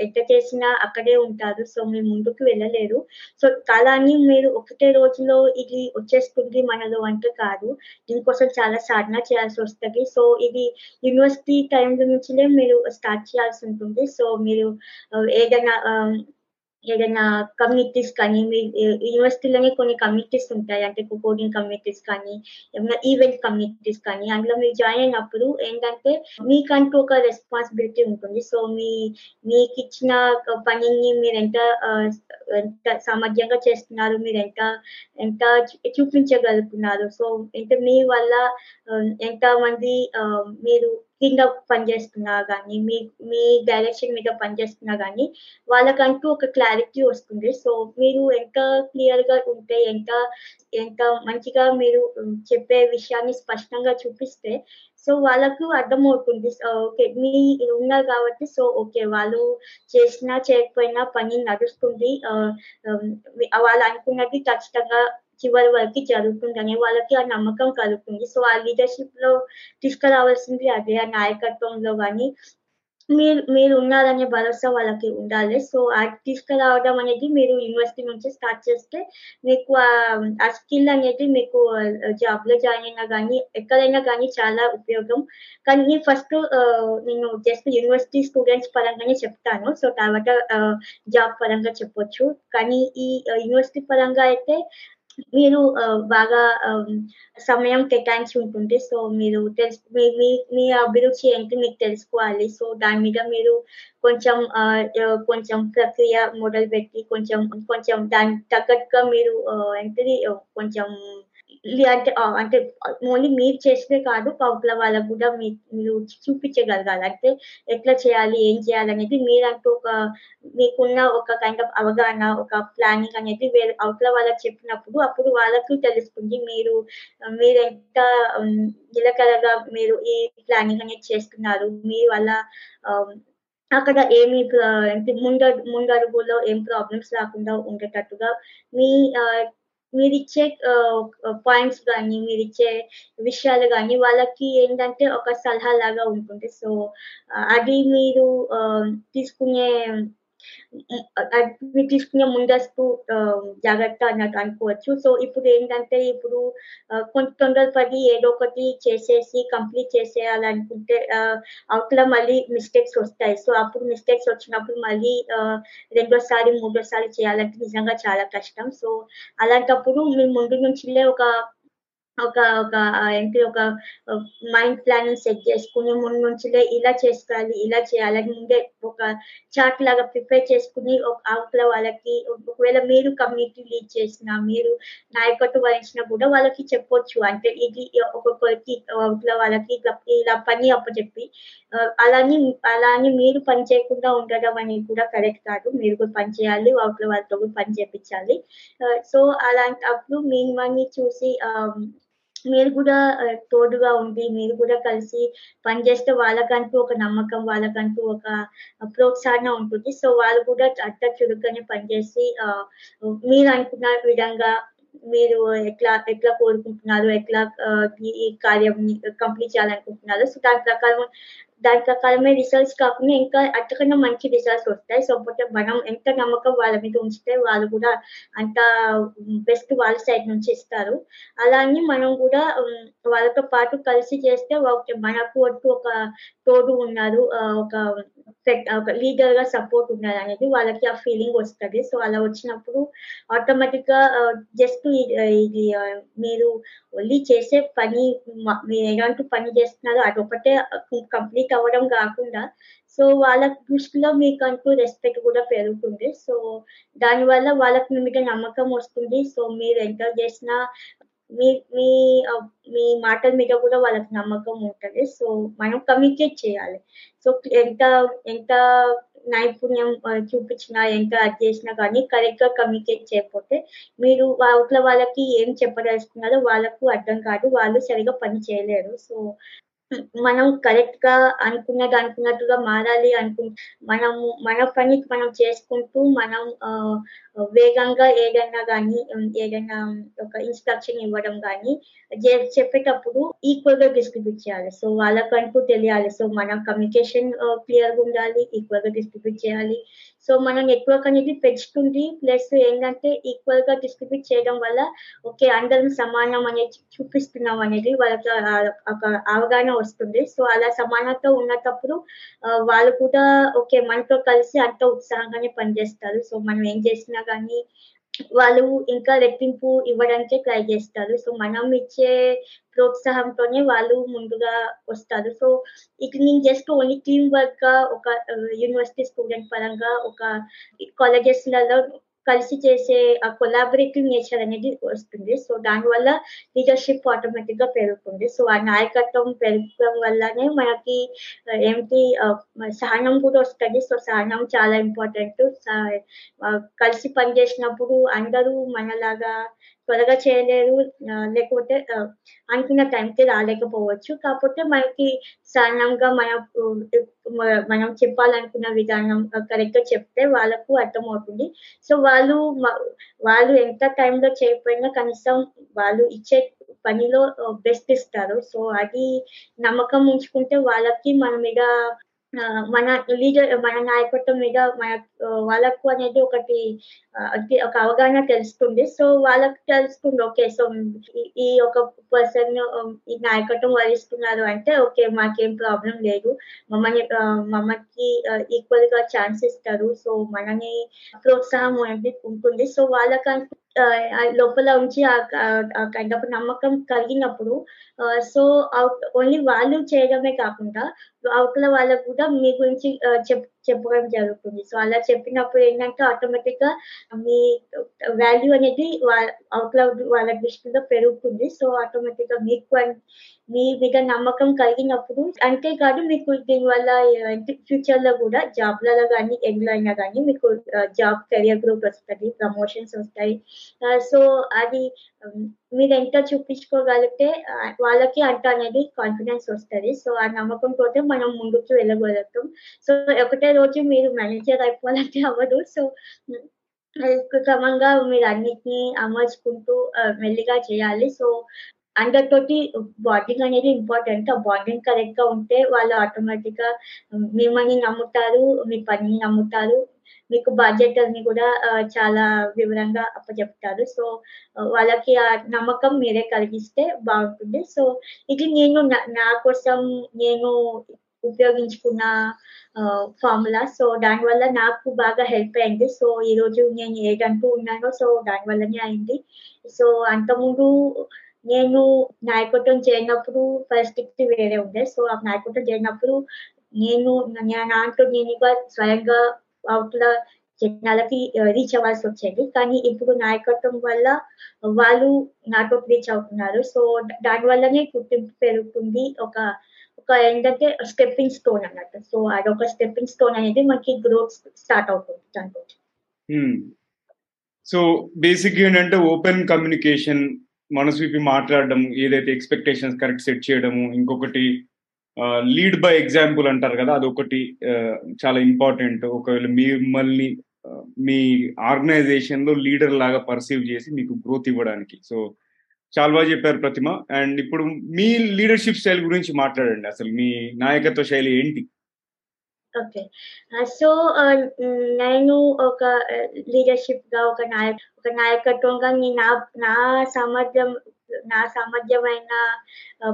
ఎక్కడ చేసినా అక్కడే ఉంటారు. సో మీరు ముందుకు వెళ్ళలేరు సో కళని మీరు ఒకటే రోజులో ఇది వచ్చేస్తుంది మనలో అంటే కాదు. దీనికోసం చాలా సాధన చేయాల్సి వస్తుంది. సో ఇది యూనివర్సిటీ టైం నుంచి మీరు స్టార్ట్ చేయాల్సి ఉంటుంది. సో మీరు ఏదైనా ఏదైనా కమ్యూనిటీస్ కానీ మీ యూనివర్సిటీలోనే కొన్ని కమ్యూనిటీస్ ఉంటాయి. అంటే కోడింగ్ కమ్యూనిటీస్ కానీ ఏమైనా ఈవెంట్ కమ్యూనిటీస్ కానీ అందులో మీరు జాయిన్ అయినప్పుడు ఏంటంటే మీకంటూ ఒక రెస్పాన్సిబిలిటీ ఉంటుంది. సో మీ మీకు ఇచ్చిన పనిని మీరు ఎంత ఎంత సామర్థ్యంగా చేస్తున్నారు మీరు ఎంత ఎంత చూపించగలుగుతున్నారు. సో ఎంత మీ వల్ల ఎంత మంది మీరు కింద పనిచేస్తున్నా కానీ మీ మీ డైరెక్షన్ మీద పనిచేస్తున్నా కానీ వాళ్ళకంటూ ఒక క్లారిటీ వస్తుంది. సో, మీరు ఎంత క్లియర్‌గా ఉంటే, ఎంత ఎంత మంచిగా మీరు చెప్పే విషయాన్ని స్పష్టంగా చూపిస్తే, సో, వాళ్ళకు అర్థమవుతుంది. ఓకే. మీ ఉన్నారు కాబట్టి సో, ఓకే. వాళ్ళు చేసినా, చేయకపోయినా పని నడుస్తుంది. వాళ్ళు అనుకున్నది ఖచ్చితంగా చివరి వరకు జరుగుతుందని వాళ్ళకి ఆ నమ్మకం కలుగుతుంది. సో, ఆ లీడర్షిప్లో తీసుకురావాల్సింది అదే. ఆ నాయకత్వంలో కానీ మీరు మీరు ఉన్నారనే భరోసా వాళ్ళకి ఉండాలి. సో, అది తీసుకురావడం అనేది మీరు యూనివర్సిటీ నుంచి స్టార్ట్ చేస్తే, మీకు ఆ స్కిల్ అనేది మీకు జాబ్ జాబ్‌లో జాయిన్ అయినా కానీ ఎక్కడైనా కానీ చాలా ఉపయోగం. కానీ ఫస్ట్ నేను జస్ట్ యూనివర్సిటీ స్టూడెంట్స్ పరంగానే చెప్తాను. సో, తర్వాత జాబ్ పరంగా చెప్పొచ్చు. కానీ ఈ యూనివర్సిటీ పరంగా అయితే మీరు బాగా సమయం కేటాయించి ఉంటుంది. సో, మీరు తెలుసు మీ మీ మీ అభిరుచి ఏంటి మీకు తెలుసుకోవాలి. సో, దాని మీద మీరు కొంచెం కొంచెం ప్రక్రియ మొదలుపెట్టి కొంచెం కొంచెం దానికి తగ్గట్టుగా మీరు ఏంటిది కొంచెం అంటే అంటే ఓన్లీ మీరు చేస్తే కాదు అవతల వాళ్ళకు కూడా మీ మీరు చూపించగలగాలి. అంటే ఎట్లా చేయాలి, ఏం చేయాలనేది మీరంటూ ఒక మీకున్న ఒక కైండ్ ఆఫ్ అవగాహన, ఒక ప్లానింగ్ అనేది వేరే అవతల వాళ్ళకి చెప్పినప్పుడు, అప్పుడు వాళ్ళకు తెలుస్తుంది. మీరు మీరెంత ఎంత నిలకడగా మీరు ఈ ప్లానింగ్ అనేది చేస్తున్నారు. మీ వల్ల అక్కడ ఏమి ముందు ముందడు ముందడుగులో ఏం ప్రాబ్లమ్స్ రాకుండా ఉండేటట్టుగా మీ మీరిచ్చే పాయింట్స్ కానీ మీరిచ్చే విషయాలు కానీ వాళ్ళకి ఏంటంటే ఒక సలహా లాగా ఉంటుంది. సో, uh, అది మీరు uh, తీసుకునే అవి తీసుకునే ముందస్తు జాగ్రత్త అన్నట్టు అనుకోవచ్చు. సో, ఇప్పుడు ఏంటంటే ఇప్పుడు ఆహ్, కొంచెం తొందరపడి ఏదో ఒకటి చేసేసి కంప్లీట్ చేసేయాలనుకుంటే ఆహ్, అవతల మళ్ళీ మిస్టేక్స్ వస్తాయి. సో, అప్పుడు మిస్టేక్స్ వచ్చినప్పుడు మళ్ళీ రెండోసారి, మూడోసారి చేయాలంటే నిజంగా చాలా కష్టం. సో, అలాంటప్పుడు మీ ముందు నుంచిలే ఒక ఒక ఒక ఏంటి ఒక మైండ్ ప్లాన్ సెట్ చేసుకొని ముందు నుంచిలే ఇలా చేసుకోవాలి, ఇలా చేయాలని ముందే ఒక చార్ట్ లాగా ప్రిపేర్ చేసుకుని ఒక అవతల వాళ్ళకి ఒకవేళ మీరు కమ్యూనిటీ లీడ్ చేసినా, మీరు నాయకత్వం వహించినా కూడా వాళ్ళకి చెప్పొచ్చు. అంటే ఇది ఒక్కొక్కరికి అవతల వాళ్ళకి ఇలా పని అప్పచెప్పి ఆహ్, అలా అని అలా అని మీరు పని చేయకుండా ఉండడం అనేది కూడా కరెక్ట్ కాదు. మీరు కూడా పని చేయాలి. అవతల వాళ్ళతో కూడా పని సో అలాంటి సో, అలాంటప్పుడు మనీ చూసి మీరు కూడా తోడుగా ఉండి, మీరు కూడా కలిసి పని చేస్తే వాళ్ళకంటూ ఒక నమ్మకం, వాళ్ళకంటూ ఒక ప్రోత్సాహన ఉంటుంది. సో, వాళ్ళు కూడా అట్ట చురుగ్గానే పనిచేసి మీరు అనుకున్న విధంగా మీరు ఎట్లా ఎట్లా కోరుకుంటున్నారు, ఎట్లా ఈ కార్యం కంప్లీట్ చేయాలనుకుంటున్నారు. సో, దాని ప్రకారం దాని ప్రకారమే రిజల్ట్స్ కాకుండా ఇంకా అంతకన్నా మంచి రిజల్ట్స్ వస్తాయి. సో, పోతే మనం ఎంత నమ్మకం వాళ్ళ మీద ఉంచితే వాళ్ళు కూడా అంత బెస్ట్ వాళ్ళ సైడ్ నుంచి ఇస్తారు. అలానే మనం కూడా వాళ్ళతో పాటు కలిసి చేస్తే ఓకే. మనకు అంటూ ఒక తోడు ఉన్నారు. ఒక ఒక లీడర్గా సపోర్ట్ సపోర్ట్ ఉన్నారనేది వాళ్ళకి ఆ ఫీలింగ్ వస్తుంది సో, అలా వచ్చినప్పుడు ఆటోమేటిక్గా జస్ట్ ఇది మీరు ఓన్లీ చేసే పని మీరు మీరేమంటూ పని చేస్తున్నారో అదొకటే కంప్లీట్ అవ్వడం కాకుండా సో, వాళ్ళ దృష్టిలో మీకు అంటూ రెస్పెక్ట్ కూడా పెరుగుతుంది. సో, దానివల్ల వాళ్ళకి మీ మీద నమ్మకం వస్తుంది. సో, మీరు ఎంత చేసినా మీ మీ మీ మాటల మీద కూడా వాళ్ళకి నమ్మకం ఉంటుంది సో, మనం కమ్యూనికేట్ చేయాలి. సో, ఎంత ఎంత నైపుణ్యం చూపించినా, ఎంత అది చేసినా గానీ కరెక్ట్‌గా కమ్యూనికేట్ చేయకపోతే, మీరు అవతల వాళ్ళకి ఏం చెప్పదలుచుకున్నారో వాళ్ళకు అర్థం కాదు. వాళ్ళు సరిగ్గా పని చేయలేరు. సో, మనం మనం కరెక్ట్‌గా అనుకున్నది అనుకున్నట్టుగా మారాలి అనుకు మనము మన పని మనం చేసుకుంటూ మనం వేగంగా ఏదైనా గానీ ఏదైనా ఒక ఇన్‌స్ట్రక్షన్ ఇవ్వడం గానీ చెప్పేటప్పుడు ఈక్వల్గా డిస్ట్రిబ్యూట్ చేయాలి. సో, వాళ్ళకంటూ తెలియాలి. సో, మన కమ్యూనికేషన్ క్లియర్గా ఉండాలి. ఈక్వల్గా డిస్ట్రిబ్యూట్ చేయాలి. సో, మన నెట్‌వర్క్ అనేది పెంచుతుంది. ప్లస్ ఏంటంటే ఈక్వల్గా డిస్ట్రిబ్యూట్ చేయడం వల్ల ఓకే. అందరం సమానం అనేది చూపిస్తున్నాం అనేది వాళ్ళకి ఒక అవగాహన వస్తుంది. సో, అలా సమానత ఉన్నప్పుడు వాళ్ళు కూడా ఓకే. మనతో కలిసి అంత ఉత్సాహంగానే పనిచేస్తారు. సో, మనం ఏం చేసినా కానీ వాళ్ళు ఇంకా రెట్టింపు ఇవ్వడానికే ట్రై చేస్తారు. సో, మనం ఇచ్చే ప్రోత్సాహంతోనే వాళ్ళు ముందుగా వస్తారు. సో, ఇక నేను జస్ట్ ఓన్లీ టీమ్ వర్క్‌గా ఒక uh, యూనివర్సిటీ స్టూడెంట్ పరంగా ఒక కాలేజెస్‌లలో కలిసి చేసే ఆ కొలాబరేటివ్ నేచర్ అనేది వస్తుంది. సో, దానివల్ల లీడర్‌షిప్ ఆటోమేటిక్‌గా పెరుగుతుంది. సో, ఆ నాయకత్వం పెరగడం వల్లనే మనకి ఏమిటి సహనం కూడా వస్తుంది సో, సహనం చాలా ఇంపార్టెంట్. కలిసి పనిచేసినప్పుడు అందరూ మనలాగా త్వరగా చేయలేరు. లేకపోతే అనుకున్న టైంకి రాలేకపోవచ్చు. కాకపోతే మనకి సహనంగా మన మనం చెప్పాలనుకున్న విధానం కరెక్ట్ కరెక్ట్‌గా చెప్తే వాళ్ళకు అర్థమవుతుంది. సో, వాళ్ళు వాళ్ళు వాళ్ళు ఎంత టైంలో చేయకపోయినా కనీసం వాళ్ళు ఇచ్చే పనిలో uh, బెస్ట్ ఇస్తారు. సో, అది నమ్మకం ఉంచుకుంటే వాళ్ళకి మన మీద మన లీడర్ మన నాయకత్వం మీద మన వాళ్ళకు అనేది ఒకటి ఒక అవగాహన తెలుస్తుంది. సో, వాళ్ళకు తెలుస్తుంది. ఓకే. సో, ఈ ఒక పర్సన్ ఈ నాయకత్వం వహిస్తున్నారు అంటే ఓకే. మాకేం ప్రాబ్లం లేదు. మమ్మల్ని మమ్మకి ఈక్వల్గా ఛాన్స్ ఇస్తారు. సో, మనని ప్రోత్సాహం అనేది ఉంటుంది. సో, వాళ్ళకంటూ లోపల ఉంచి ఆ కైండ్ ఆఫ్ నమ్మకం కలిగినప్పుడు సో, అవుట్ ఓన్లీ వాళ్ళు చేయడమే కాకుండా అవతల వాళ్ళకి కూడా మీ గురించి చెప్ చెప్పడం జరుగుతుంది. సో, అలా చెప్పినప్పుడు ఏంటంటే ఆటోమేటిక్‌గా మీ వాల్యూ అనేది వా వాళ్ళ దృష్టిలో పెరుగుతుంది. సో, ఆటోమేటిక్గా మీకు మీ మీద నమ్మకం కలిగినప్పుడు అంతేకాదు మీకు దీనివల్ల ఫ్యూచర్ ఫ్యూచర్‌లో కూడా జాబ్‌లలో కానీ ఎందులో అయినా కానీ మీకు జాబ్ కెరియర్ గ్రూప్ వస్తుంది ప్రమోషన్స్ వస్తాయి. సో, అది మీరు ఎంత చూపించుకోగలిగితే వాళ్ళకి అంత అనేది కాన్ఫిడెన్స్ వస్తది. సో, ఆ నమ్మకం కోసం మనం ముందుకు వెళ్ళగలుగుతాం. సో, ఒకటే రోజు మీరు మేనేజర్ అయిపోవాలంటే అవ్వదు. సో, క్రమంగా మీరు క్రమంగా అమర్చుకుంటూ మెల్లిగా చేయాలి. సో, అందరితోటి బాండింగ్ అనేది ఇంపార్టెంట్. ఆ బాండింగ్ కరెక్ట్‌గా ఉంటే వాళ్ళు ఆటోమేటిక్గా మిమ్మల్ని నమ్ముతారు. మీ పనిని నమ్ముతారు. మీకు బాధ్యతల్ని కూడా చాలా వివరంగా అప్పచెప్తారు. సో, వాళ్ళకి ఆ నమ్మకం మీరే కలిగిస్తే బాగుంటుంది సో, ఇది నేను నా నా కోసం నేను ఉపయోగించుకున్న ఫార్ములా. సో, దానివల్ల నాకు బాగా హెల్ప్ అయింది. సో, ఈరోజు నేను ఏదంటూ ఉన్నానో సో, దానివల్లనే అయింది. సో, అంతకుముందు నేను నాయకత్వం చేయనప్పుడు పరిస్థితి వేరే ఉండే. సో, ఆ నాయకత్వం చేయనప్పుడు నేను నాతో నేను నేనుగా స్వయంగా అవుట్ల జనాలకి రీచ్ అవ్వాల్సి వచ్చేది కానీ ఇప్పుడు నాయకత్వం వల్ల వాళ్ళు నాతో రీచ్ అవుతున్నారు. సో, దాని వల్లనే గుర్తింపు పెరుగుతుంది. ఒక ఒక ఏంటంటే స్టెప్పింగ్ స్టోన్ అన్నట్టు. సో, అదొక స్టెప్పింగ్ స్టోన్ అనేది మనకి గ్రోత్ స్టార్ట్ అవుతుంది దాంతోటి. సో, బేసిక్ ఏంటంటే ఓపెన్ కమ్యూనికేషన్ మనసు విప్పి మాట్లాడడం, ఏదైతే ఎక్స్‌పెక్టేషన్స్ కరెక్ట్ సెట్ చేయడము, ఇంకొకటి లీడ్ బై ఎగ్జాంపుల్ అంటారు కదా! అదొకటి చాలా ఇంపార్టెంట్. ఒకవేళ మిమ్మల్ని ఆహ్, మీ ఆర్గనైజేషన్‌లో లీడర్ లాగా పర్సీవ్ చేసి మీకు గ్రోత్ ఇవ్వడానికి. సో, చాలా బాగా చెప్పారు ప్రతిమ. అండ్ ఇప్పుడు మీ లీడర్‌షిప్ స్టైల్ గురించి మాట్లాడండి. అసలు మీ నాయకత్వ శైలి ఏంటి? ఓకే. సో, నేను ఒక లీడర్షిప్గా ఒక నాయక ఒక నాయకత్వంగా నా నా సామర్థ్యం నా సామర్థ్యమైన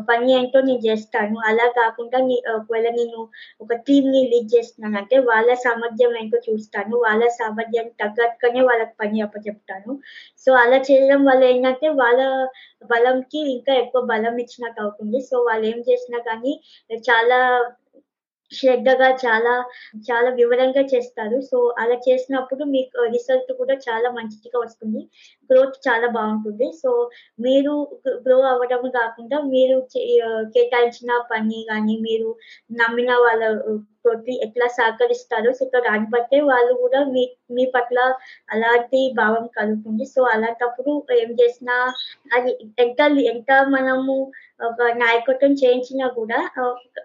పని ఏంటో నేను చేస్తాను అలా కాకుండా ఒకవేళ నేను ఒక టీమ్ని లీడ్ చేస్తున్నాను అంటే వాళ్ళ సామర్థ్యం ఏంటో చూస్తాను. వాళ్ళ సామర్థ్యానికి తగ్గట్టుగానే వాళ్ళకి పని అప్పచెప్తాను. సో, అలా చేయడం వల్ల ఏంటంటే వాళ్ళ బలంకి ఇంకా ఎక్కువ బలం ఇచ్చినట్టు అవుతుంది. సో, వాళ్ళు ఏం చేసినా కానీ చాలా శ్రద్ధగా చాలా, చాలా వివరంగా చేస్తారు. సో, అలా చేసినప్పుడు మీకు రిజల్ట్ కూడా చాలా మంచిగా వస్తుంది. గ్రోత్ చాలా బాగుంటుంది సో, మీరు గ్రో అవ్వడం కాకుండా మీరు చే కేటాయించిన పని కానీ మీరు నమ్మిన వాళ్ళ తోటి ఎట్లా సహకరిస్తారో సో, దాన్ని బట్టే వాళ్ళు కూడా మీ మీ పట్ల అలాంటి భావం కలుగుతుంది. సో, అలాంటప్పుడు ఏం చేసినా అది ఎంత ఎంత మనము ఒక నాయకత్వం చేయించినా కూడా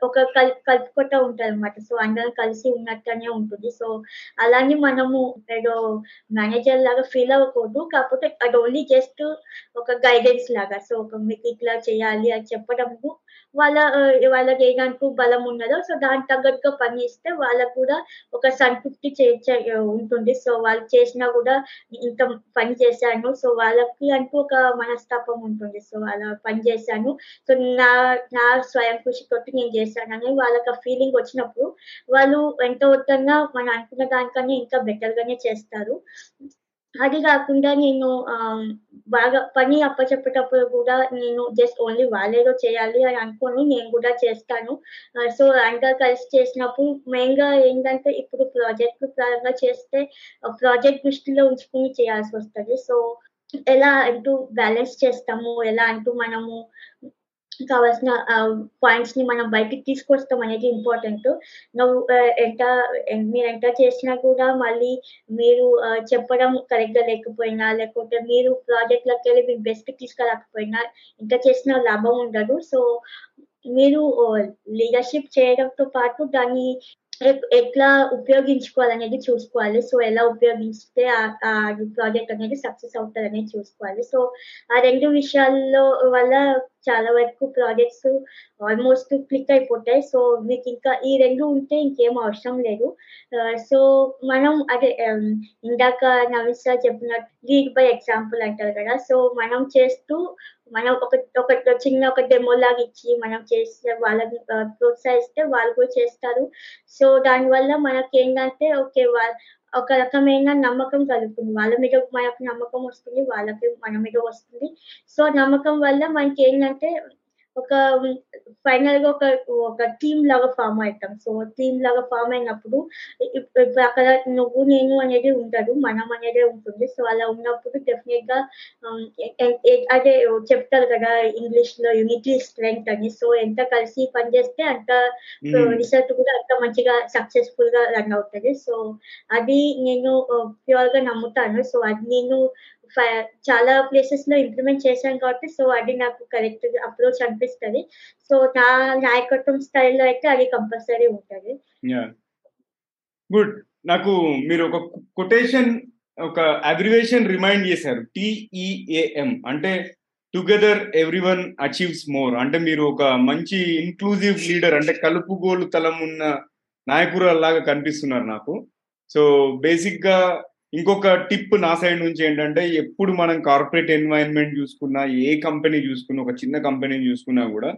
ఒక కల్ కలుపుకోట అనమాట సో, అందరం కలిసి ఉన్నట్టునే ఉంటుంది. సో, అలానే మనము ఏదో మేనేజర్ లాగా ఫీల్ అవ్వకూడదు. కాకపోతే అది ఓన్లీ జస్ట్ ఒక గైడెన్స్ లాగా. సో, ఒక మీకు ఇట్లా చేయాలి అని చెప్పడము వాళ్ళ వాళ్ళకి ఏ బలం ఉన్నదో సో, దానికి తగ్గట్టుగా పని చేస్తే వాళ్ళకి కూడా ఒక సంతృప్తి చే ఉంటుంది. సో, వాళ్ళు చేసినా కూడా ఇంత పని చేశాను. సో, వాళ్ళకి అంటూ ఒక మనస్తాపం ఉంటుంది. సో, అలా పని చేశాను. సో, నా నా స్వయం కృషి కృషితోటి నేను చేశానని వాళ్ళకి ఫీలింగ్ వచ్చినప్పుడు వాళ్ళు ఎంత మొత్తంగా మనం అనుకున్న దానికన్నా ఇంకా బెటర్ గానే చేస్తారు. అది కాకుండా నేను బాగా పని అప్పచెప్పేటప్పుడు కూడా నేను జస్ట్ ఓన్లీ వాళ్ళేదో చేయాలి అని అనుకోని నేను కూడా చేస్తాను. సో, అంతా కలిసి చేసినప్పుడు మెయిన్‌గా ఏంటంటే ఇప్పుడు ప్రాజెక్ట్ పరంగా చేస్తే ప్రాజెక్ట్ దృష్టిలో ఉంచుకొని వస్తుంది సో, ఎలా అంటూ బ్యాలెన్స్ చేస్తాము, ఎలా అంటూ మనము కావాల్సిన పాయింట్స్ పాయింట్స్‌ని మనం బయటికి తీసుకొస్తాం అనేది ఇంపార్టెంట్. నువ్వు మీరు ఎంత చేసినా కూడా మళ్ళీ మీరు చెప్పడం చెప్పడం కరెక్ట్‌గా లేకపోయినా, లేకపోతే మీరు ప్రాజెక్ట్‌లోకెళ్ళి మీ బెస్ట్ తీసుకురాకపోయినా ఎంత చేసినా లాభం ఉండదు. సో, మీరు లీడర్‌షిప్ చేయడంతో పాటు దాన్ని ఎట్లా ఉపయోగించుకోవాలనేది చూసుకోవాలి. సో, ఎలా ఉపయోగిస్తే ఆ ప్రాజెక్ట్ అనేది సక్సెస్ అవుతుంది అనేది చూసుకోవాలి. సో, ఆ రెండు విషయాల్లో వల్ల చాలా వరకు ప్రాజెక్ట్స్ ఆల్‌మోస్ట్ క్లిక్ అయిపోతాయి. సో, మీకింకా ఈ రెండు ఉంటే ఇంకేం అవసరం లేదు. Uh, సో, మనం అదే um, ఇందాక నవీన్ సార్ చెప్పినట్టు లీడ్ బై ఎగ్జాంపుల్ అంటారు కదా! సో, మనం చేస్తూ మనం ఒక ఒక చిన్న ఒక డెమోలాగా ఇచ్చి మనం చేస్తే వాళ్ళని uh, ప్రోత్సహిస్తే వాళ్ళు కూడా చేస్తారు. సో, దానివల్ల మనకేంటంటే ఓకే. ఒక రకమైన నమ్మకం కలుగుతుంది. వాళ్ళ మీద మనకు నమ్మకం వస్తుంది. వాళ్ళకి మన మీద వస్తుంది. సో, నమ్మకం వల్ల మనకి ఏంటంటే ఒక ఫైనల్‌గా ఒక ఒక టీమ్ లాగా ఫార్మ్ అయితాం. సో, టీమ్ లాగా ఫార్మ్ అయినప్పుడు అక్కడ నువ్వు, నేను అనేది ఉండదు. మనం అనేదే ఉంటుంది. సో, అలా ఉన్నప్పుడు ఎ ఎ అదే చెప్తారు కదా! ఇంగ్లీష్‌లో యూనిటీ ఈజ్ స్ట్రెంగ్త్ అని. సో, ఎంత కలిసి పని చేస్తే అంత. రిజల్ట్ కూడా అంత మంచిగా సక్సెస్‌ఫుల్‌గా రన్ అవుతది. సో, అది నేను ఆహ్, ప్యూర్‌గా నమ్ముతాను. సో, అది నేను చాలా ప్లేసెస్లో ఇంప్లిమెంట్ చేశాను కాబట్టి సో, అది నాకు కరెక్ట్ అప్రోచ్ అనిపిస్తుంది సో, నా నాయకత్వం స్టైల్‌లో అయితే అది కంపల్సరీ ఉంటుంది గుడ్. నాకు మీరు ఒక కొటేషన్ ఒక అబ్రివేషన్ రిమైండ్ చేశారు. టిఈఏఎం అంటే టుగెదర్ ఎవ్రీవన్ అచీవ్స్ మోర్. అంటే మీరు ఒక మంచి ఇన్‌క్లూజివ్ లీడర్ అంటే కలుపుగోలు తలం ఉన్న నాయకురాల్లాగా కనిపిస్తున్నారు నాకు. సో, బేసిక్గా ఇంకొక టిప్ నా సైడ్ నుంచి ఏంటంటే ఎప్పుడు మనం కార్పొరేట్ ఎన్వైర్న్‌మెంట్ చూసుకున్నా, ఏ కంపెనీ చూసుకున్నా, ఒక చిన్న కంపెనీని చూసుకున్నా కూడా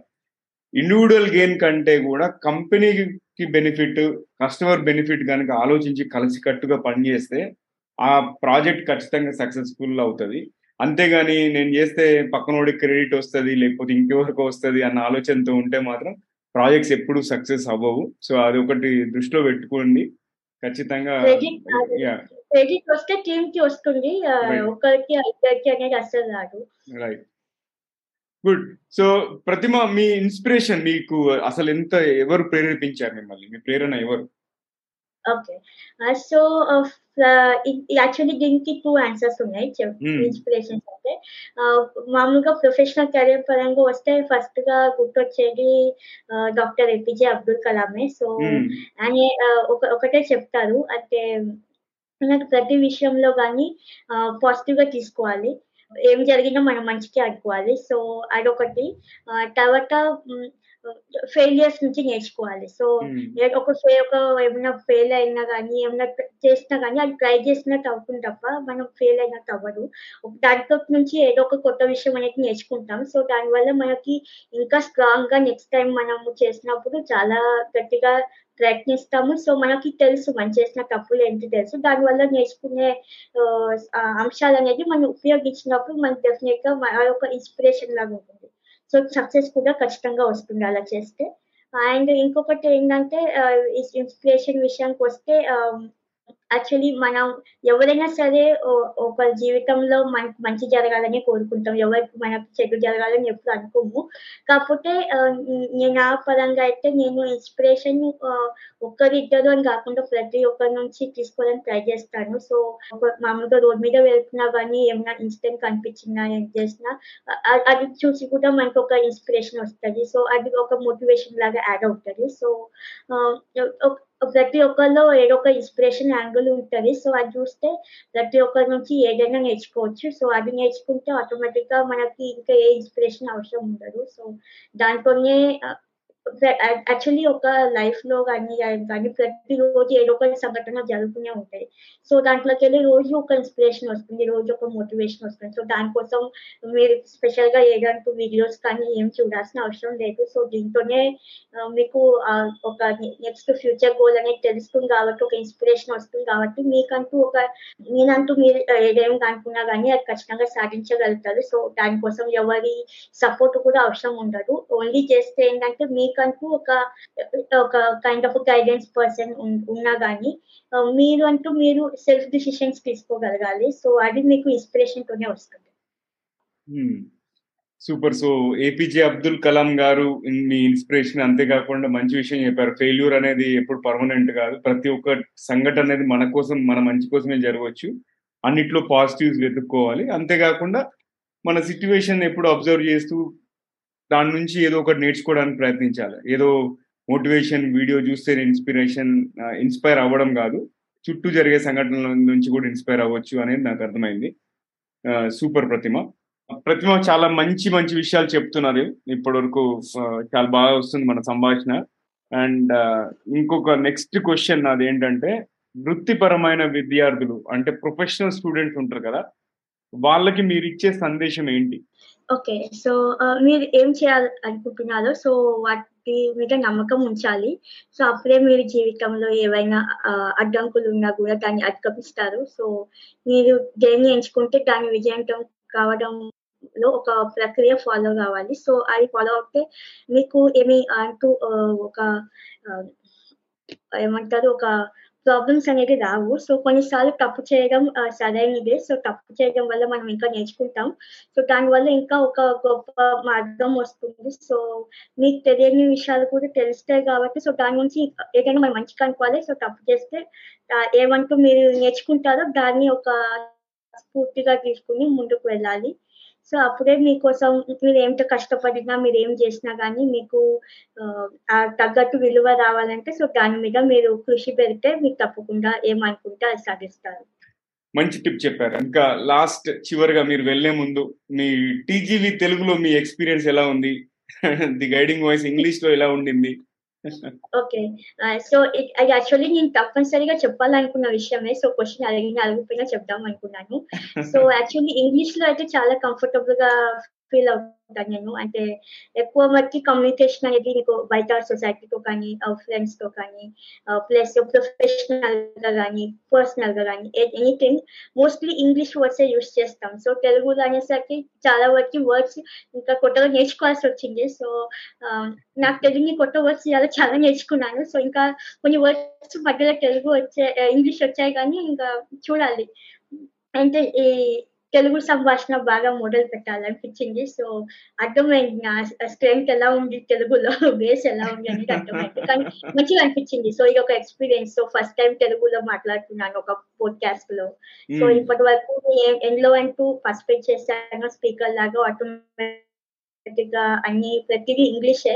ఇండివిడ్యువల్ గెయిన్ కంటే కూడా కంపెనీకి బెనిఫిట్, కస్టమర్ బెనిఫిట్ గనుక ఆలోచించి కలిసికట్టుగా పనిచేస్తే ఆ ప్రాజెక్ట్ ఖచ్చితంగా సక్సెస్‌ఫుల్ అవుతది. అంతేగాని నేను చేస్తే పక్కనోడికి క్రెడిట్ వస్తది, లేకపోతే ఇంకెవరికో వస్తది అన్న ఆలోచనతో ఉంటే మాత్రం ప్రాజెక్ట్స్ ఎప్పుడు సక్సెస్ అవ్వవు. సో, అదొకటి దృష్టిలో పెట్టుకోండి. ఖచ్చితంగా క్రెడిట్! క్రెడిట్ వస్తే టీమ్‌కి వస్తుంది. ఆహ్, రైట్. ఒకరికి, ఇద్దరికి అనేది అస్సలు రాదు. రైట్. గుడ్. సో, ప్రతిమ మీ ఇన్‌స్పిరేషన్ మీకు అసలెంత ఎవరు ప్రేరేపించారు మిమ్మల్ని? మీ ప్రేరణ ఎవరు? ఓకే. సో, యాక్చువల్లీ దీనికి 2 ఆన్సర్స్ ఉన్నాయి. హ్మ్. ఇన్‌స్పిరేషన్స్ అంటే ఆహ్, మామూలుగా ప్రొఫెషనల్ కెరియర్ పరంగా వస్తే ఫస్ట్‌గా గుర్తొచ్చేది ఆహ్, డాక్టర్ ఏపీజే అబ్దుల్ కలామే. సో. ఆయన ఒకటే చెప్తారు. అంటే మనకు ప్రతి విషయంలో గాని ఆహ్, పాజిటివ్‌గా తీసుకోవాలి. ఏం జరిగినా మన మంచికే అనుకోవాలి. సో, అదొకటి. తర్వాత ఫెయిల్యూర్స్ నుంచి నేర్చుకోవాలి. సో, ఒక ఫె ఒక ఏమైనా ఫెయిల్ అయినా గాని, ఏమన్నా ట్ చేసినా గాని అది ట్రై చేసినట్టు అవుతుంది తప్ప మనం ఫెయిల్ అయినట్టు అవ్వదు. దాంట్లో నుంచి ఏదో ఒక కొత్త విషయం అనేది నేర్చుకుంటాం. సో, దానివల్ల మనకి ఇంకా స్ట్రాంగ్‌గా నెక్స్ట్ టైమ్ మనము చేసినప్పుడు చాలా గట్టిగా ప్రయత్నిస్తాము. సో, మనకి తెలుసు మనం చేసిన తప్పులు ఏంటి తెలుసు. దానివల్ల నేర్చుకునే అంశాలు అనేది మనం ఉపయోగించినప్పుడు మనకు డెఫినెట్గా అదొక ఇన్‌స్పిరేషన్ లాగా ఉంటుంది. సో, సక్సెస్ కూడా ఖచ్చితంగా వస్తుంది అలా చేస్తే. అండ్ ఇంకొకటి ఏంటంటే ఇన్‌స్పిరేషన్ విషయానికి వస్తే యాక్చువల్లీ మనం ఎవరైనా సరే ఒక జీవితంలో మనకు మంచి జరగాలని కోరుకుంటాం. ఎవరికి మనకు చెడు జరగాలని ఎప్పుడు అనుకోము. కాకపోతే నేను ఆ పరంగా అయితే నేను ఇన్‌స్పిరేషన్ ఒక్కరిద్దరు అని కాకుండా ప్రతి ఒక్కరి నుంచి తీసుకోవడానికి ట్రై చేస్తాను. సో, ఒక మామూలుగా రోడ్ మీద వెళ్తున్నా కానీ ఏమైనా ఇన్సిడెంట్ కనిపించినా, ఏం చేసినా అది చూసి కూడా మనకు ఒక ఇన్‌స్పిరేషన్ వస్తుంది సో, అది ఒక మోటివేషన్ లాగా యాడ్ అవుతుంది సో, ప్రతి ఒక్కరిలో ఏదో ఒక ఇన్‌స్పిరేషన్ యాంగిల్ ఉంటది. సో, అది చూస్తే ప్రతి ఒక్కరి నుంచి ఏదైనా నేర్చుకోవచ్చు. సో, అది నేర్చుకుంటే ఆటోమేటిక్‌గా మనకి ఇంకా ఏ ఇన్‌స్పిరేషన్ అవసరం ఉండదు. సో, దానికోనే యాక్చువల్లీ ఒక లైఫ్‌లో కానీ ప్రతి ప్రతిరోజు ఏదో ఒక సంఘటన జరుగుతూనే ఉంటాయి. సో, దాంట్లోకెళ్ళి రోజు ఒక ఇన్‌స్పిరేషన్ వస్తుంది. రోజు ఒక మోటివేషన్ వస్తుంది. సో, దానికోసం మీరు స్పెషల్గా ఏదంటూ వీడియోస్ కానీ ఏం చూడాల్సిన అవసరం లేదు. సో, దీంతోనే మీకు ఒక నెక్స్ట్ ఫ్యూచర్ గోల్ అనేది తెలుస్తుంది కాబట్టి, ఒక ఇన్‌స్పిరేషన్ వస్తుంది కాబట్టి, మీకంటూ ఒక నేనంటూ మీరు ఏదేమి అనుకున్నా కానీ అది ఖచ్చితంగా సాధించగలుగుతారు. సో, దానికోసం ఎవరి సపోర్ట్ కూడా అవసరం ఉండదు. ఓన్లీ చేస్తే ఏంటంటే మీ మీకంటూ ఒక ఒక కైండ్ ఆఫ్ గైడెన్స్ పర్సన్ ఉన్నా కానీ మీరు అంటూ మీరు సెల్ఫ్ డిసిషన్స్ తీసుకోగలగాలి. సో, అది మీకు ఇన్‌స్పిరేషన్‌తోనే వస్తుంది. Super. So, APJ Abdul Kalam గారు మీ ఇన్‌స్పిరేషన్ అంతే కాకుండా మంచి విషయం చెప్పారు. ఫెయిల్యూర్ అనేది ఎప్పుడు పర్మనెంట్ కాదు. ప్రతి ఒక్క సంఘటన అనేది మన కోసం, మన మంచి కోసమే జరగవచ్చు. అన్నిట్లో పాజిటివ్స్ వెతుక్కోవాలి. అంతే కాకుండా మన సిచ్యువేషన్ ఎప్పుడు అబ్జర్వ్ చేస్తూ దాని నుంచి ఏదో ఒకటి నేర్చుకోవడానికి ప్రయత్నించాలి. ఏదో మోటివేషన్ వీడియో చూస్తే ఇన్‌స్పిరేషన్ ఇన్‌స్పైర్ అవ్వడం కాదు. చుట్టూ జరిగే సంఘటనల నుంచి కూడా ఇన్‌స్పైర్ అవ్వచ్చు అనేది నాకు అర్థమైంది. సూపర్ ప్రతిమ. ప్రతిమ చాలా మంచి మంచి విషయాలు చెప్తున్నారు. ఇప్పటి వరకు చాలా బాగా వస్తుంది మన సంభాషణ. అండ్ ఇంకొక నెక్స్ట్ క్వశ్చన్ నాది ఏంటంటే వృత్తిపరమైన విద్యార్థులు అంటే ప్రొఫెషనల్ స్టూడెంట్స్ ఉంటారు కదా! వాళ్ళకి మీరిచ్చే సందేశం ఏంటి? ఓకే. సో, మీరు ఏం చేయాలి అనుకుంటున్నారో సో, వాటి మీద నమ్మకం ఉంచాలి. సో, అప్పుడే మీరు జీవితంలో ఏవైనా అడ్డంకులు ఉన్నా కూడా దాన్ని అధిగమిస్తారు. సో, మీరు దేన్ని ఎంచుకుంటే దాని విజయవంతం కావడంలో ఒక ప్రక్రియ ఫాలో కావాలి. సో, అది ఫాలో అవుతే మీకు ఏమి అంటూ ఒక ఏమంటారు ఒక ప్రాబ్లమ్స్ అనేది రావు. సో, కొన్నిసార్లు తప్పు చేయడం సరైనదే. సో, తప్పు చేయడం వల్ల మనం ఇంకా నేర్చుకుంటాం. సో, దానివల్ల ఇంకా ఒక గొప్ప మార్గం వస్తుంది. సో, మీకు తెలియని విషయాలు కూడా తెలుస్తాయి కాబట్టి సో, దాని నుంచి ఏదైనా మనం మంచిగా అనుకోవాలి. సో, తప్పు చేస్తే ఏమంటూ మీరు నేర్చుకుంటారో దాన్ని ఒక స్ఫూర్తిగా తీసుకొని ముందుకు వెళ్ళాలి. సో, అప్పుడే మీకోసం మీరు ఏమిటో కష్టపడినా, ఏం చేసినా కానీ మీకు తగ్గట్టు విలువ రావాలంటే సో, దాని మీద మీరు కృషి పెడితే మీకు తప్పకుండా ఏమనుకుంటే అది సాధిస్తారు. మంచి టిప్ చెప్పారు. ఇంకా లాస్ట్ చివరిగా మీరు వెళ్ళే ముందు మీ టీజీవీ తెలుగులో మీ ఎక్స్‌పీరియన్స్ ఎలా ఉంది? [LAUGHS] ది గైడింగ్ వాయిస్ ఇంగ్లీష్లో ఎలా ఉండింది? ఓకే. సో, అది యాక్చువల్లీ నేను తప్పనిసరిగా చెప్పాలనుకున్న విషయమే. సో, క్వెషన్ అడిగినా అడగకపోయినా చెప్దాం అనుకున్నాను. సో, యాక్చువల్లీ ఇంగ్లీష్‌లో అయితే చాలా కంఫర్టబుల్‌గా ఫీల్ అవుతాను నేను. అంటే ఎక్కువ మట్టి కమ్యూనికేషన్ అనేది నీకు బయట సొసైటీతో కానీ, ఫ్రెండ్స్ ఫ్రెండ్స్‌తో కానీ ప్లస్ ప్లస్ ప్రొఫెషనల్‌గా గాని, పర్సనల్గా కానీ ఎనీథింగ్ మోస్ట్‌లీ ఇంగ్లీష్ వర్డ్సే యూజ్ చేస్తాం. సో, తెలుగులో అనేసరికి చాలా వరకు వర్డ్స్ ఇంకా కొత్తగా నేర్చుకోవాల్సి వచ్చింది సో, నాకు తెలియని కొత్త వర్డ్స్ చాలా చాలా నేర్చుకున్నాను. సో, ఇంకా కొన్ని వర్డ్స్ మధ్యలో తెలుగు వచ్చే ఇంగ్లీష్ వచ్చాయి కానీ ఇంకా చూడాలి. అంటే ఈ తెలుగు సంభాషణ బాగా మొదలు పెట్టాలనిపించింది. సో, అర్థమైంది నా స్ట్రెంగ్త్ ఎలా ఉంది తెలుగులో బేస్ ఎలా ఉంది అనేది అర్థమైంది. కానీ మంచిగా అనిపించింది. సో, ఇదొక ఎక్స్‌పీరియన్స్. సో, ఫస్ట్ టైమ్ తెలుగులో మాట్లాడుతున్నాను ఒక పోడ్‌కాస్ట్‌లో. సో, హ్మ్. ఇప్పటి వరకు ఎందులో అంటూ పార్టిసిపేట్ చేశాను స్పీకర్ లాగా ఆటోమేటిక్‌గా అన్ని ప్రతిదీ ఇంగ్లీషే.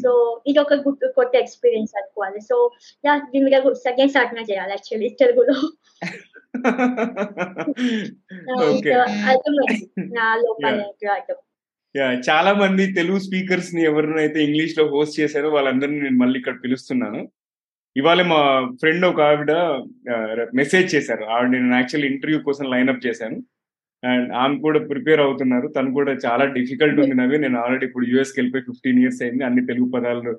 సో, ఇదొక గుడ్ కొత్త ఎక్స్‌పీరియన్స్ అనుకోవాలి. సో! దీని మీద సెకండ్ సాధన చేయాలి యాక్చువల్లీ తెలుగులో. [LAUGHS] నా అర్థం. యాహ్! చాలా మంది తెలుగు స్పీకర్స్‌ని ఎవరినైతే ఇంగ్లీష్‌లో హోస్ట్ చేశారో వాళ్ళందరిని నేను మళ్ళీ ఇక్కడ పిలుస్తున్నాను. ఇవాళ మా ఫ్రెండ్ ఒక ఆవిడ మెసేజ్ చేశారు. ఆవిడ నేను యాక్చువల్లీ ఇంటర్వ్యూ కోసం లైనప్ చేశాను. అండ్ ఆమె కూడా ప్రిపేర్ అవుతున్నారు. తను కూడా చాలా డిఫికల్ట్ ఉంది నవీన్. నేను ఆల్రెడీ ఇప్పుడు యూఎస్‌కెళ్ళిపోయి 15 ఇయర్స్ అయింది. అన్ని తెలుగు పదాలు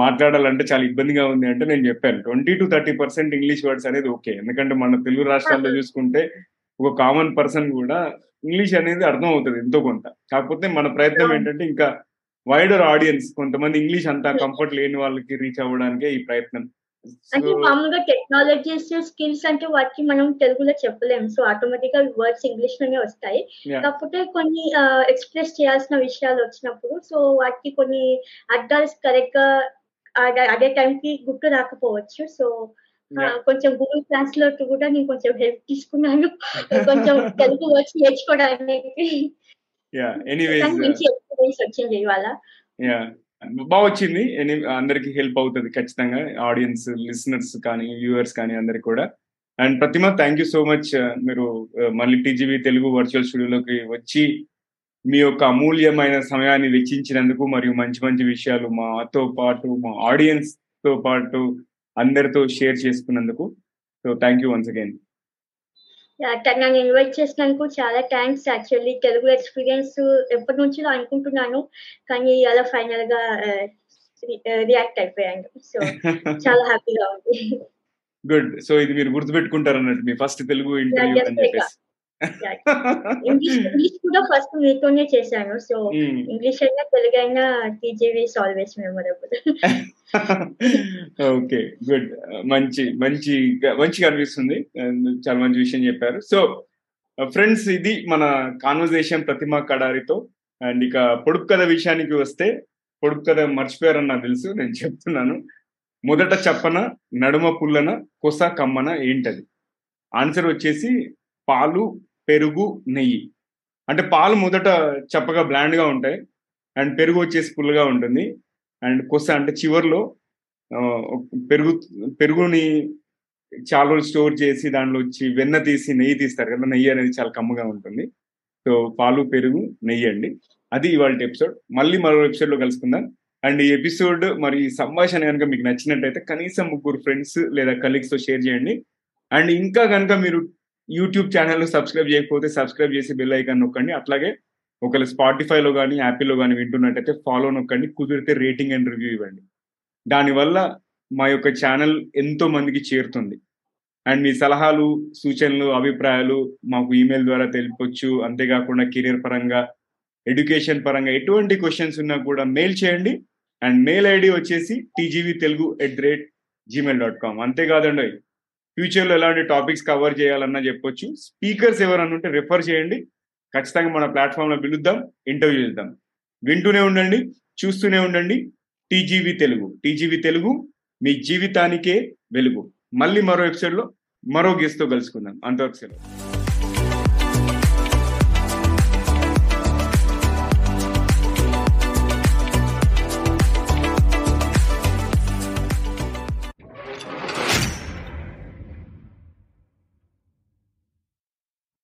మాట్లాడాలంటే చాలా ఇబ్బందిగా ఉంది అంటే నేను చెప్పాను. 20-30% ఇంగ్లీష్ వర్డ్స్ అనేది ఓకే. ఎందుకంటే మన తెలుగు రాష్ట్రాల్లో చూసుకుంటే ఒక కామన్ పర్సన్ కూడా ఇంగ్లీష్ అనేది అర్థం అవుతది ఎంతో కొంత. కాకపోతే మన ప్రయత్నం. ఏంటంటే ఇంకా వైడర్ ఆడియన్స్ కొంతమంది ఇంగ్లీష్ అంత కంఫర్ట్ లేని వాళ్ళకి రీచ్ అవ్వడానికే ఈ ప్రయత్నం. అంటే మామూలుగా టెక్నాలజీస్, స్కిల్స్ అంటే వాటికి మనం తెలుగులో చెప్పలేం. సో, ఆటోమేటిక్‌గా వర్డ్స్ ఇంగ్లీష్‌లోనే వస్తాయి. యాహ్! కాకపోతే కొన్ని ఎక్స్‌ప్రెస్ చేయాల్సిన విషయాలు వచ్చినప్పుడు సో, వాటికి కొన్ని అర్థాలు కరెక్ట్‌గా అదే అదే టైంకి గుర్తు రాకపోవచ్చు. సో! కొంచెం గూగుల్ ట్రాన్స్‌లేట్ కూడా నేను కొంచెం హెల్ప్ తీసుకున్నాను. కొంచెం [LAUGHS] తెలుగు వర్డ్స్ నేర్చుకోవడానికి. ఎక్స్‌పీరియన్స్ వచ్చింది ఇవాళ. వచ్చింది. ఎనీ అందరికి హెల్ప్ అవుతది ఖచ్చితంగా. ఆడియన్స్, లిసనర్స్ కానీ, వ్యూవర్స్ కానీ అందరికి కూడా. And Pratima thank you so much. మీరు ఆహ్, మళ్ళీ టీజీవీ తెలుగు వర్చువల్ స్టూడియోలోకి వచ్చి మీ యొక్క అమూల్యమైన సమయాన్ని వెచ్చించినందుకు మరియు మంచి మంచి విషయాలు మాతో పాటు మా ఆడియన్స్తో పాటు అందరితో షేర్ చేసుకున్నందుకు. So thank you once again నన్ను ఇన్వైట్ చేసినందుకు చాలా థ్యాంక్స్ యాక్చువల్లీ తెలుగు ఎక్స్పీరియన్స్ ఎప్పటి నుంచో అనుకుంటున్నాను. కానీ అలా ఫైనల్గా రియాక్ట్ అయిపోయాను. సో [LAUGHS] చాలా హ్యాపీగా ఉంది. గుడ్ సో ఇది మీరు గుర్తుపెట్టుకుంటారు అన్నట్టు మీ ఫస్ట్ తెలుగు ఇంటర్వ్యూ అని చెప్పేసి. ఇంగ్లీష్ కూడా ఫస్ట్ మీతోనే చేశాను. సో ఇంగ్లీష్ అయినా తెలుగు అయినా TGV always memorable okay good మంచి మంచి మంచిగా అనిపిస్తుంది. చాలా మంచి విషయం చెప్పారు. సో ఫ్రెండ్స్ ఇది మన కాన్వర్జేషన్ ప్రతిమా కడారితో. అండ్ ఇక పొడుపు కథ విషయానికి వస్తే పొడుపు కథ మర్చిపోయారని నాకు తెలుసు నేను చెప్తున్నాను. మొదట చెప్పన నడుమ పుల్లన కొస కమ్మన ఏంటది? ఆన్సర్ వచ్చేసి పాలు పెరుగు నెయ్యి. అంటే పాలు మొదట చప్పగా బ్లాండ్గా ఉంటాయి. అండ్ పెరుగు వచ్చేసి పుల్లగా ఉంటుంది. అండ్ కొస అంటే చివర్లో పెరుగు పెరుగుని చాలా రోజులు స్టోర్ చేసి దాంట్లో వచ్చి వెన్న తీసి నెయ్యి తీస్తారు కదా నెయ్యి అనేది చాలా కమ్మగా ఉంటుంది. సో పాలు పెరుగు నెయ్యి అండి. అది ఇవాళ ఎపిసోడ్ మళ్ళీ మరో ఎపిసోడ్లో కలుసుకుందాం. అండ్ ఈ ఎపిసోడ్ మరి సంభాషణ కనుక మీకు నచ్చినట్టయితే కనీసం ముగ్గురు ఫ్రెండ్స్ లేదా కలీగ్స్తో షేర్ చేయండి. అండ్ ఇంకా కనుక మీరు యూట్యూబ్ ఛానల్ సబ్స్క్రైబ్ చేయకపోతే సబ్స్క్రైబ్ చేసి బెల్ ఐకాన్ నొక్కండి. అట్లాగే ఒకవేళ స్పాటిఫైలో కానీ యాపిల్లో కానీ వింటున్నట్టయితే ఫాలో నొక్కండి. కుదిరితే రేటింగ్ అండ్ రివ్యూ ఇవ్వండి. దానివల్ల మా యొక్క ఛానల్ ఎంతో మందికి చేరుతుంది. అండ్ మీ సలహాలు సూచనలు అభిప్రాయాలు మాకు ఈమెయిల్ ద్వారా తెలిపొచ్చు. అంతేకాకుండా కెరీర్ పరంగా ఎడ్యుకేషన్ పరంగా ఎటువంటి క్వశ్చన్స్ ఉన్నా కూడా మెయిల్ చేయండి. అండ్ మెయిల్ ఐడి వచ్చేసి TGV Telugu at the rate Gmail dot com అంతేకాదండి. ఫ్యూచర్లో ఎలాంటి టాపిక్స్ కవర్ చేయాలన్నా చెప్పొచ్చు. స్పీకర్స్ ఎవరన్నా ఉంటే రిఫర్ చేయండి. ఖచ్చితంగా మన ప్లాట్ఫామ్లో పిలుద్దాం ఇంటర్వ్యూ చేద్దాం. వింటూనే ఉండండి చూస్తూనే ఉండండి. టీజీవీ తెలుగు టీజీవీ తెలుగు మీ జీవితానికే వెలుగు. మళ్ళీ మరో ఎపిసోడ్లో మరో గెస్ట్తో కలుసుకుందాం. అంతవరకు సెలవు.